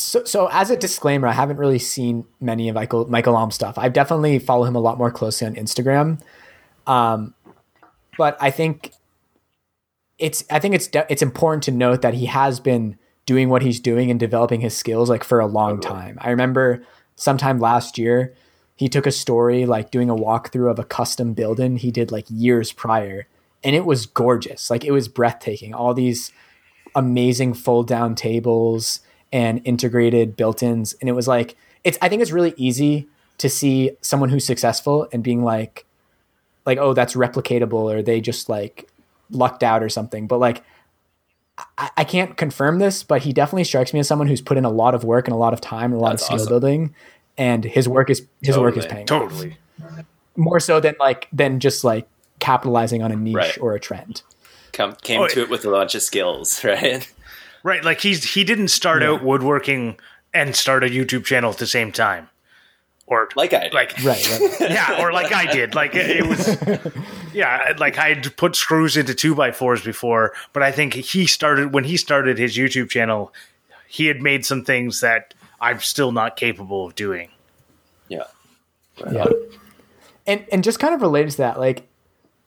So, so as a disclaimer, I haven't really seen many of Michael Michael Alm stuff. I definitely follow him a lot more closely on Instagram, um, but I think it's I think it's de- it's important to note that he has been doing what he's doing and developing his skills like for a long time. I remember sometime last year he took a story like doing a walkthrough of a custom building he did like years prior, and it was gorgeous. Like it was breathtaking. All these amazing fold down tables and integrated built-ins and it was like it's i think it's really easy to see someone who's successful and being like like oh that's replicatable or they just like lucked out or something but like I, I can't confirm this but he definitely strikes me as someone who's put in a lot of work and a lot of time and a lot That's of skill awesome. building and his work is his work is Totally. paying off. totally more so than like than just like capitalizing on a niche Right. or a trend come came Oh, to it with a bunch of skills, right? Right like he's he didn't start out woodworking and start a youtube channel at the same time or Like I did. like right, right. yeah or like i did like it, it was yeah like i'd put screws into two by fours before but i think he started when he started his youtube channel he had made some things that i'm still not capable of doing yeah. yeah and and just kind of related to that like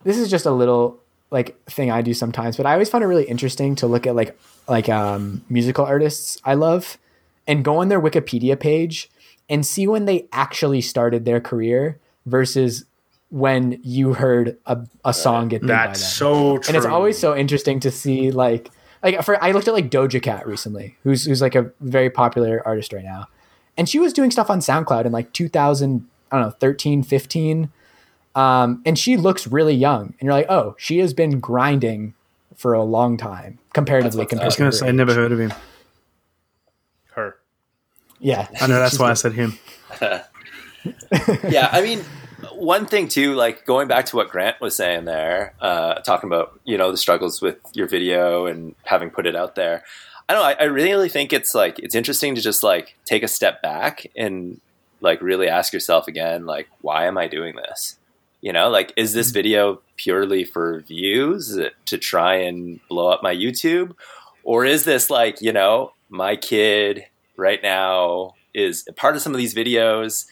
this is just a little like thing i do sometimes but i always find it really interesting to look at like like um musical artists i love and go on their wikipedia page and see when they actually started their career versus when you heard a, a song get them that's so true and it's always so interesting to see like like for I looked at like Doja Cat recently, who's who's like a very popular artist right now. And she was doing stuff on SoundCloud in like 2000, I don't know, 13, 15. Um, and she looks really young. And you're like, "Oh, she has been grinding for a long time comparatively compared I was to going to say, I never heard of him. her Yeah. I know that's why I said him. yeah, I mean, one thing too, like going back to what Grant was saying there, uh, talking about you know the struggles with your video and having put it out there. I don't know. I, I really think it's like it's interesting to just like take a step back and like really ask yourself again, like, why am I doing this? You know, like, is this mm-hmm. video purely for views to try and blow up my YouTube, or is this like you know my kid right now is a part of some of these videos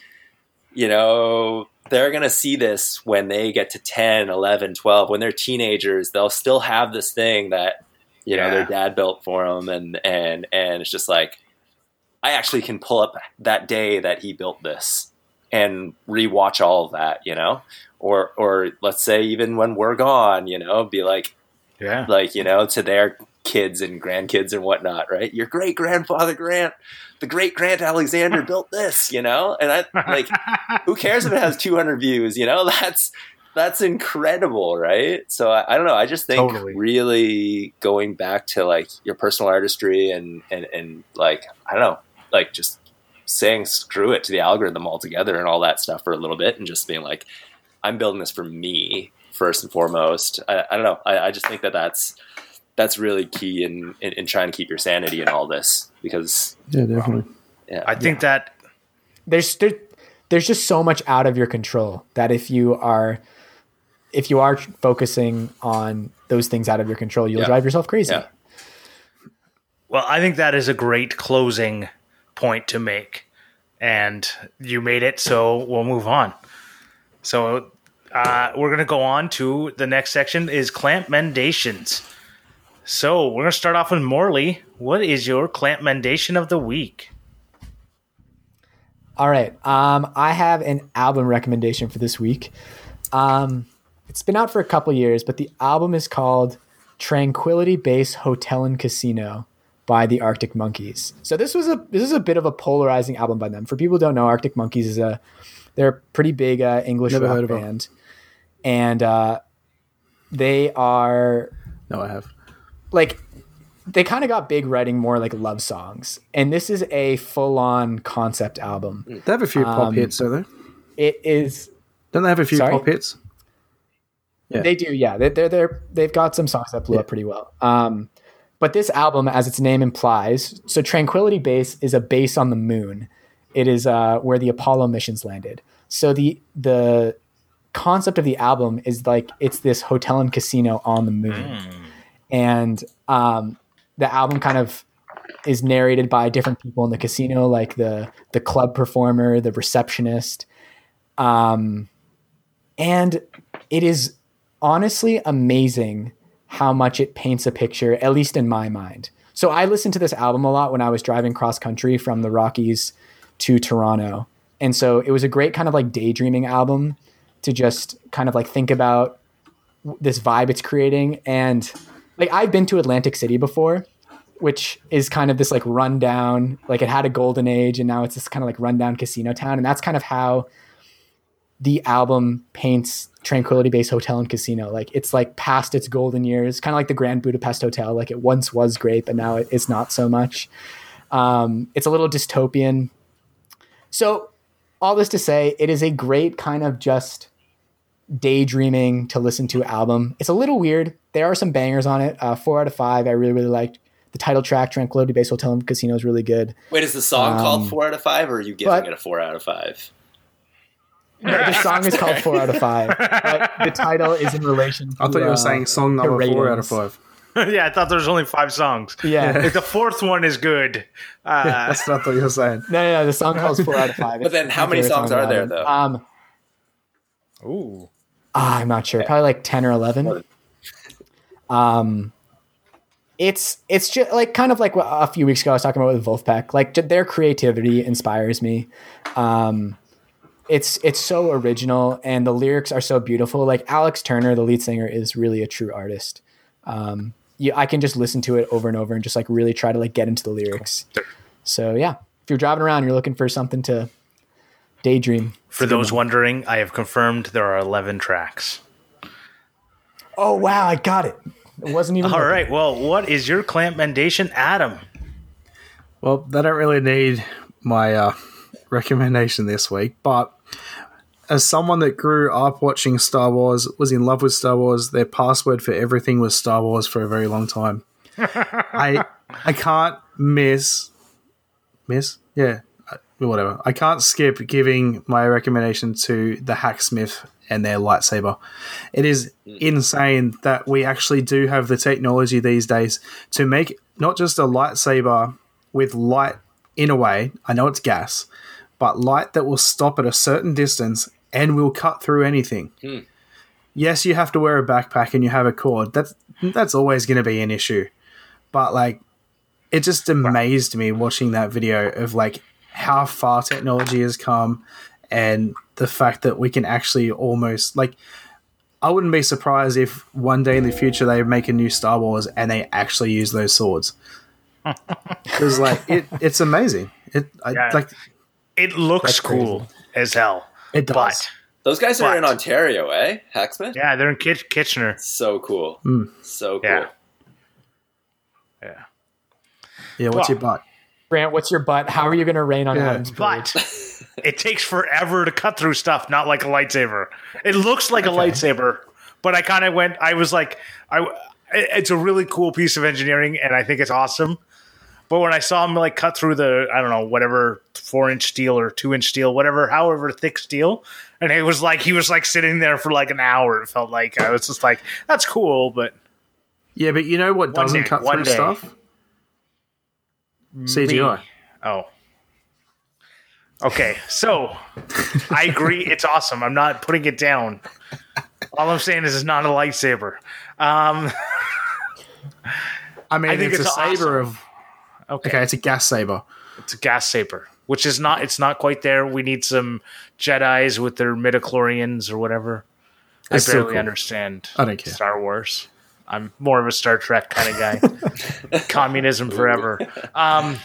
you know, they're going to see this when they get to 10, 11, 12. When they're teenagers, they'll still have this thing that, you know, their dad built for them. And, and, and it's just like, I actually can pull up that day that he built this and rewatch all of that, you know? Or, or let's say even when we're gone, you know, be like, yeah. like you know to their kids and grandkids and whatnot right? Your great grandfather grant the great grant alexander built this you know? And i like who cares if it has 200 views you know? That's that's incredible right? So i, I don't know. I just think Totally. really going back to like your personal artistry and and and like i don't know like just saying screw it to the algorithm altogether and all that stuff for a little bit and just being like i'm building this for me first and foremost i, I don't know I, I just think that that's that's really key in, in in trying to keep your sanity in all this because Yeah, definitely. Um, yeah. I think that there's there, there's just so much out of your control that if you are if you are focusing on those things out of your control, you'll Yeah. drive yourself crazy. Yeah. Well, I think that is a great closing point to make. And you made it, so we'll move on. So uh, we're to go on to the next section is clamp mendations. So we're to start off with Morley. What is your clamp mendation of the week? All right. Um, I have an album recommendation for this week. Um, it's been out for a couple years, but the album is called Tranquility Base Hotel and Casino by the Arctic Monkeys. So this was a this is a bit of a polarizing album by them. For people who don't know, Arctic Monkeys is a they're a pretty big uh, English Never rock heard of 'em. band, and uh, they are No, I have. like they kind of got big writing more like love songs, and this is a full on concept album. They have a few pop Um, hits, don't they? It is Don't they have a few Sorry? pop hits? Yeah. They do, yeah. They, they're they're they've got some songs that blew up pretty well. Um, but this album, as its name implies, so Tranquility Base is a base on the moon. It is uh, where the Apollo missions landed. So the the concept of the album is like it's this hotel and casino on the moon, and um, the album kind of is narrated by different people in the casino, like the the club performer, the receptionist, um, and it is honestly amazing how much it paints a picture, at least in my mind. So I listened to this album a lot when I was driving cross country from the Rockies to Toronto. And so it was a great kind of like daydreaming album to just kind of like think about this vibe it's creating. And like I've been to Atlantic City before, which is kind of this like rundown, like it had a golden age and now it's this kind of like rundown casino town. And that's kind of how the album paints Tranquility Base Hotel and Casino. Like it's like past its golden years, kind of like the Grand Budapest Hotel. Like it once was great, but now it, it's not so much. Um, it's a little dystopian. So, all this to say, it is a great kind of just daydreaming to listen to album. It's a little weird. There are some bangers on it. Uh, four out of five. I really, really liked. The title track, Tranquility Base Hotel and Casino, is really good. Wait, is the song Um, called four out of five, or are you giving but- it a four out of five? The, the song is called Four Out of Five, but the title is in relation. To, I thought you were uh, saying song number four out of five. yeah, I thought there was only five songs. Yeah. Like the fourth one is good. Uh, That's not what you were saying. No, no, no. The song calls four out of five. But then how many songs song are there, album. though? Um, ooh. ah, I'm not sure. Probably like ten or eleven. Um, it's it's just like kind of like a few weeks ago I was talking about with Wolfpack. Like their creativity inspires me. Um, it's it's so original and the lyrics are so beautiful. Like Alex Turner, the lead singer, is really a true artist. Um, yeah, I can just listen to it over and over and just like really try to like get into the lyrics. So yeah, if you're driving around, you're looking for something to daydream. For those wondering, I have confirmed there are 11 tracks. Oh wow, I got it. It wasn't even All looking. right. Well, what is your clamp mendation, Adam? Well, they don't really need my uh, recommendation this week, but as someone that grew up watching Star Wars, was in love with Star Wars, their password for everything was Star Wars for a very long time. I I can't miss miss yeah uh, whatever. I can't skip giving my recommendation to the Hacksmith and their lightsaber. It is insane that we actually do have the technology these days to make not just a lightsaber with light in a way. I know it's gas, but light that will stop at a certain distance and will cut through anything. Hmm. Yes, you have to wear a backpack and you have a cord. That's that's always going to be an issue. But like, it just amazed me watching that video of like how far technology has come and the fact that we can actually almost like. I wouldn't be surprised if one day in the future they make a new Star Wars and they actually use those swords. Because like it, it's amazing. It I, like It looks That's crazy. cool as hell. It does. But Those guys are But- in Ontario, eh? Hacksmith? yeah, they're in Kitch- Kitchener. So cool. So cool. Yeah. Yeah. yeah, what's Well, your butt? Grant, what's your butt? How are you going to rain on Yeah. Adam's? But it takes forever to cut through stuff, not like a lightsaber. It looks like a lightsaber, but I kind of went. I was like, I. It's a really cool piece of engineering, and I think it's awesome. But when I saw him like cut through the I don't know whatever four inch steel or two inch steel, whatever, however thick steel, and it was like he was like sitting there for like an hour. It felt like I was just like that's cool, but Yeah, but you know what doesn't day, cut through day. stuff? CGI. Me. Oh. Okay, so I agree. It's awesome. I'm not putting it down. All I'm saying is it's not a lightsaber. Um, I mean, I think it's, it's a saber of. Okay, Okay, it's a gas saber. it's a gas saber, which is not. It's not quite there. We need some Jedi's with their midichlorians or whatever. It's I barely cool. understand. I don't care. Star Wars. I'm more of a Star Trek kind of guy. Communism forever. Um,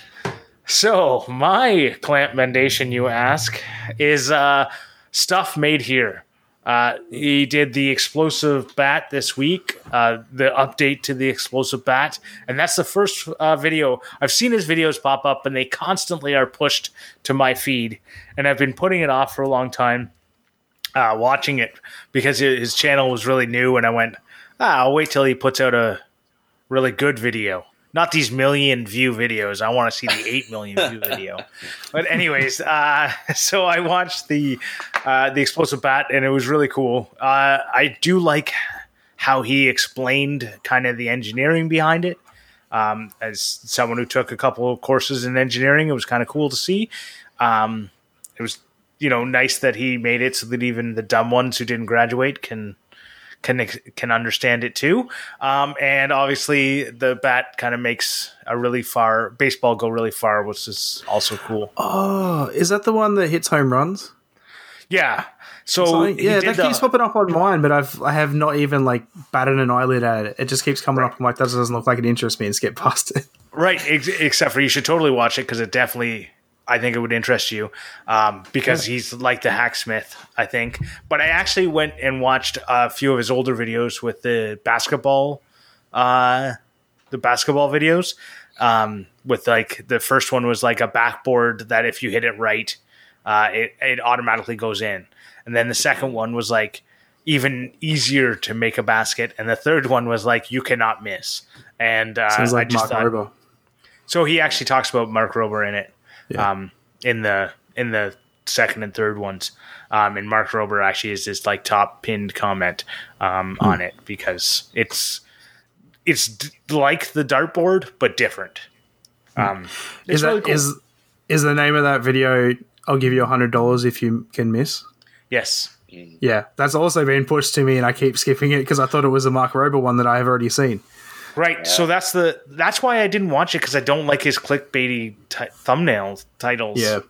so my plant mendation, you ask, is uh, stuff made here. Uh, he did the explosive bat this week, uh, the update to the explosive bat, and that's the first uh, video. I've seen his videos pop up, and they constantly are pushed to my feed, and I've been putting it off for a long time uh, watching it because his channel was really new, and I went, ah, I'll wait till he puts out a really good video. Not these million view videos. I want to see the eight million view video. But anyways, uh, so I watched the uh, the explosive bat, and it was really cool. Uh, I do like how he explained kind of the engineering behind it. Um, as someone who took a couple of courses in engineering, it was kind of cool to see. Um, it was you know nice that he made it so that even the dumb ones who didn't graduate can can can understand it too. Um, and obviously, the bat kind of makes a really far baseball go really far, which is also cool. Oh, is that the one that hits home runs? Yeah. So he yeah, that the- keeps popping up on mine, but I've I have not even like batted an eyelid at it. It just keeps coming up. I'm like, that doesn't look like it interests me, and skip past it. Right, ex- except for you should totally watch it because it definitely, I think it would interest you um, because he's like the hacksmith, I think. But I actually went and watched a few of his older videos with the basketball, uh, the basketball videos. Um, with like the first one was like a backboard that if you hit it right, uh, it it automatically goes in, and then the second one was like even easier to make a basket, and the third one was like you cannot miss. And uh, Sounds I like just Mark thought, Rober. so he actually talks about Mark Rober in it, Yeah. um, in the in the second and third ones. Um, and Mark Rober actually is his like top pinned comment um, Hmm. on it because it's it's d- like the dartboard but different. Um, Hmm. Is it's really cool. is is the name of that video? I'll give you a hundred dollars if you can miss. yes, Yeah, that's also been pushed to me, and I keep skipping it because I thought it was a Mark Rober one that I have already seen. Right. So that's the that's why I didn't watch it because I don't like his clickbaity t- thumbnail titles. Yeah,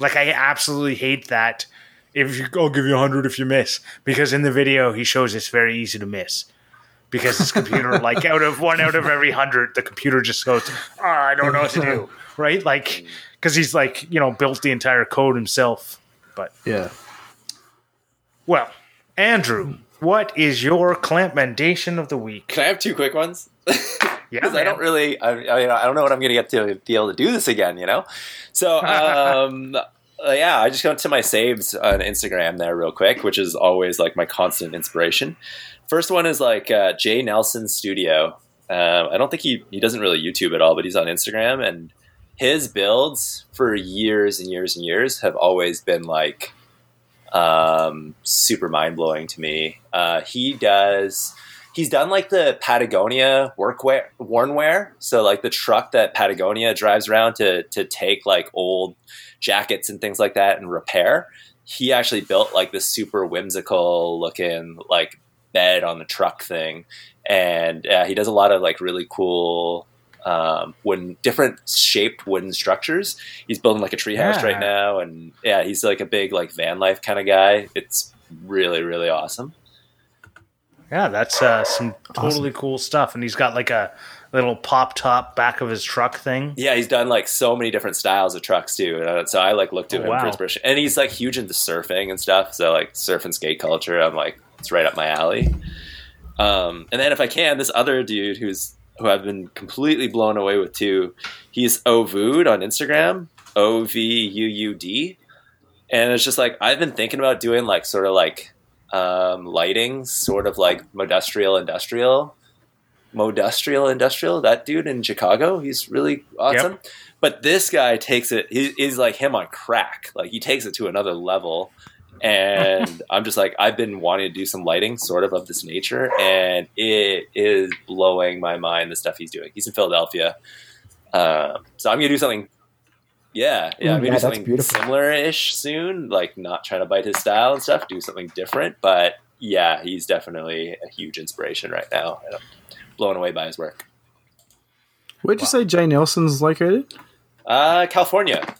Like I absolutely hate that. If you, I'll give you a hundred if you miss, because in the video he shows it's very easy to miss, because his computer, like out of one out of every hundred, the computer just goes, oh, I don't know what to do, right? Like because he's like you know built the entire code himself. But yeah. well, Andrew, what is your clamp mandation of the week? Can I have two quick ones? Yeah, because I don't really, I, I, I don't know what I'm going to get to be able to do this again, you know. So, um, uh, yeah, I just went to my saves on Instagram there real quick, which is always like my constant inspiration. First one is like uh, Jay Nelson Studio. Um, I don't think he he doesn't really YouTube at all, but he's on Instagram, and his builds for years and years and years have always been like um, super mind blowing to me. Uh, he does. He's done like the Patagonia workwear, worn wear. So like the truck that Patagonia drives around to to take like old jackets and things like that and repair. He actually built like this super whimsical looking like bed on the truck thing, and uh, he does a lot of like really cool um, wooden, different shaped wooden structures. He's building like a treehouse Yeah. right now, and yeah, he's like a big like van life kind of guy. It's really really awesome. Yeah, that's uh, some totally cool stuff, and he's got like a little pop top back of his truck thing. Yeah, he's done like so many different styles of trucks too. And uh, so I like looked to Oh, him wow. for inspiration. And he's like huge into surfing and stuff. So like surf and skate culture, I'm like, it's right up my alley. Um, and then if I can, this other dude who's who I've been completely blown away with too, he's Ovuud on Instagram, O V U U D. And it's just like I've been thinking about doing like sort of like um, lighting, sort of like industrial industrial Modustrial Industrial, that dude in Chicago, he's really awesome. But this guy takes it, he, he's like him on crack. Like he takes it to another level. And I'm just like, I've been wanting to do some lighting sort of of this nature, and it is blowing my mind the stuff he's doing. He's in Philadelphia. Um, so I'm going to do something yeah, yeah, Ooh, maybe yeah, something similar-ish soon. Like not trying to bite his style and stuff. Do something different. But yeah, he's definitely a huge inspiration right now, and I'm blown away by his work. Where'd you say Jay Nelson's located? Uh, California,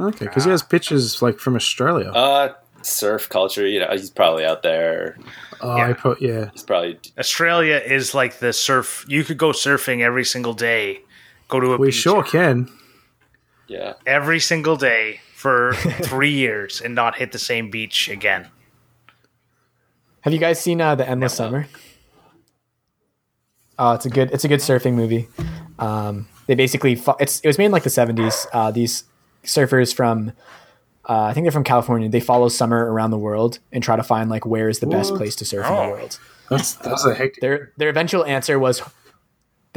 Okay, because he has pictures like from Australia. uh, surf culture. You know, he's probably out there. oh, yeah. I put yeah. He's probably Australia is like the surf. You could go surfing every single day. Go to a We beach sure can. Yeah. every single day for three years and not hit the same beach again. Have you guys seen uh, the Endless Summer? Oh, it's a good it's a good surfing movie. Um, they basically fo- it's it was made in like the seventies. Uh, these surfers from uh, I think they're from California. They follow summer around the world and try to find like where is the best place to surf in Oh. the world. That's that's a hectic. Their their eventual answer was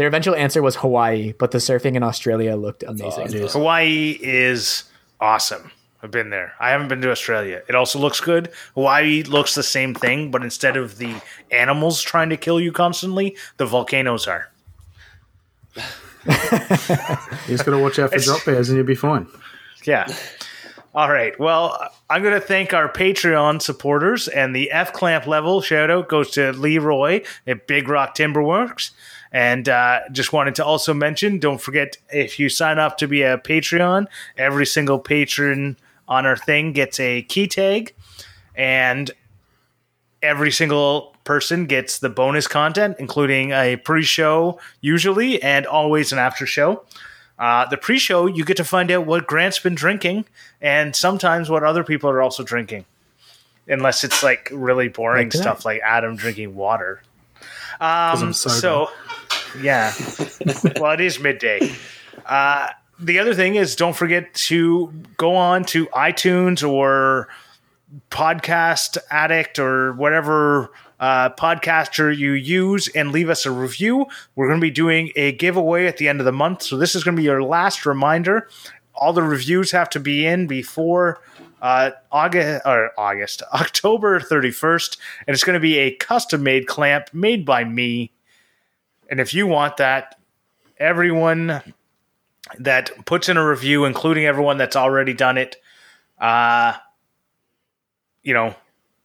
their eventual answer was Hawaii, but the surfing in Australia looked amazing. It is. Hawaii is awesome. I've been there. I haven't been to Australia. It also looks good. Hawaii looks the same thing, but instead of the animals trying to kill you constantly, the volcanoes are. You just got to watch out for It's- drop bears and you'll be fine. Yeah. All right. Well, I'm going to thank our Patreon supporters and the F Clamp level shout out goes to Leroy at Big Rock Timberworks. And uh, just wanted to also mention don't forget if you sign up to be a Patreon, every single patron on our thing gets a key tag. And every single person gets the bonus content, including a pre show, usually, and always an after show. Uh, the pre-show, you get to find out what Grant's been drinking, and sometimes what other people are also drinking, unless it's like really boring Like stuff like Adam drinking water. Um, so, yeah. well, it is midday. Uh, the other thing is, don't forget to go on to iTunes or Podcast Addict or whatever uh, podcaster you use and leave us a review. We're going to be doing a giveaway at the end of the month. So, this is going to be your last reminder. All the reviews have to be in before uh, August or August, October 31st. And it's going to be a custom made clamp made by me. And if you want that, everyone that puts in a review, including everyone that's already done it, uh, you know,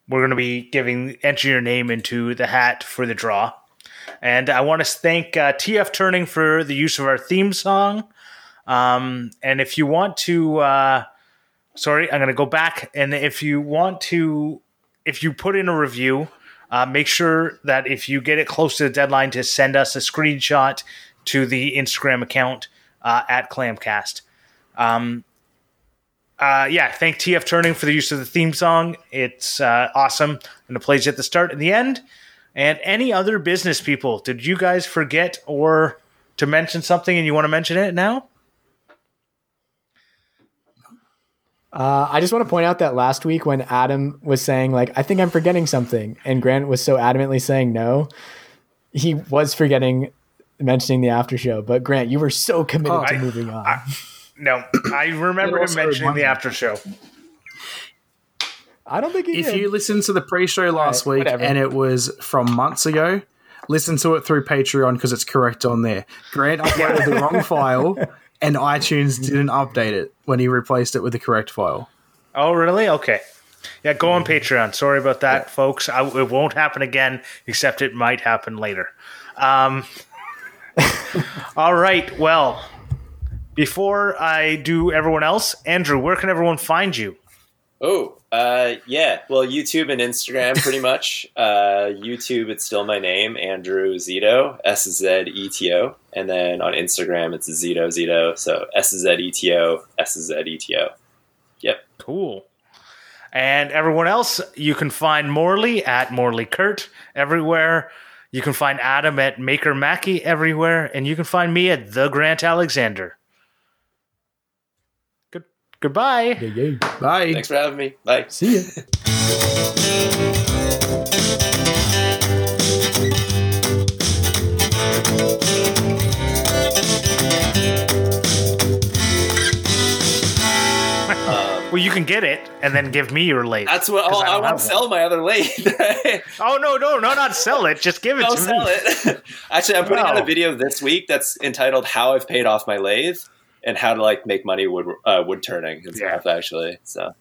we're going to be giving enter your name into the hat for the draw. And I want to thank uh, TF Turning for the use of our theme song. Um, and if you want to, uh, sorry, I'm going to go back. And if you want to, if you put in a review, uh, make sure that if you get it close to the deadline, to send us a screenshot to the Instagram account uh, at Clampcast. Um, uh, yeah, thank TF Turning for the use of the theme song. It's uh, awesome, and it plays at the start and the end. And any other business people, did you guys forget or to mention something, and you want to mention it now? Uh, I just want to point out that last week when Adam was saying like I think I'm forgetting something, and Grant was so adamantly saying no, he was forgetting mentioning the after show. But Grant, you were so committed Oh, to I- moving on. No, I remember him mentioning the after show. I don't think he If did. you listened to the pre-show last Alright, week whatever. and it was from months ago, listen to it through Patreon because it's correct on there. Grant uploaded the wrong file, and iTunes didn't update it when he replaced it with the correct file. Oh, really? Okay. Yeah, go on Patreon. Sorry about that, folks. I, it won't happen again, except it might happen later. Um, all right. Well, before I do everyone else, Andrew, where can everyone find you? Oh, uh, yeah. Well, YouTube and Instagram, pretty much. Uh, YouTube, it's still my name, Andrew Szeto, S Z E T O, and then on Instagram, it's Szeto Szeto, so S Z E T O, S Z E T O. Yep. Cool. And everyone else, you can find Morley at Morley Kert everywhere. You can find Adam at Maker Mackey everywhere, and you can find me at the Grant Alexander. Goodbye. Yeah, yeah. Bye. Thanks for having me. Bye. See ya. Uh, well, you can get it and then give me your lathe. That's what oh, I, I want to sell my other lathe. oh no, no, no, not sell it. Just give it. Don't to sell me. it. Actually, I'm putting no. out a video this week that's entitled "How I've Paid Off My Lathe," and how to like make money wood uh, wood turning and yeah. stuff actually. So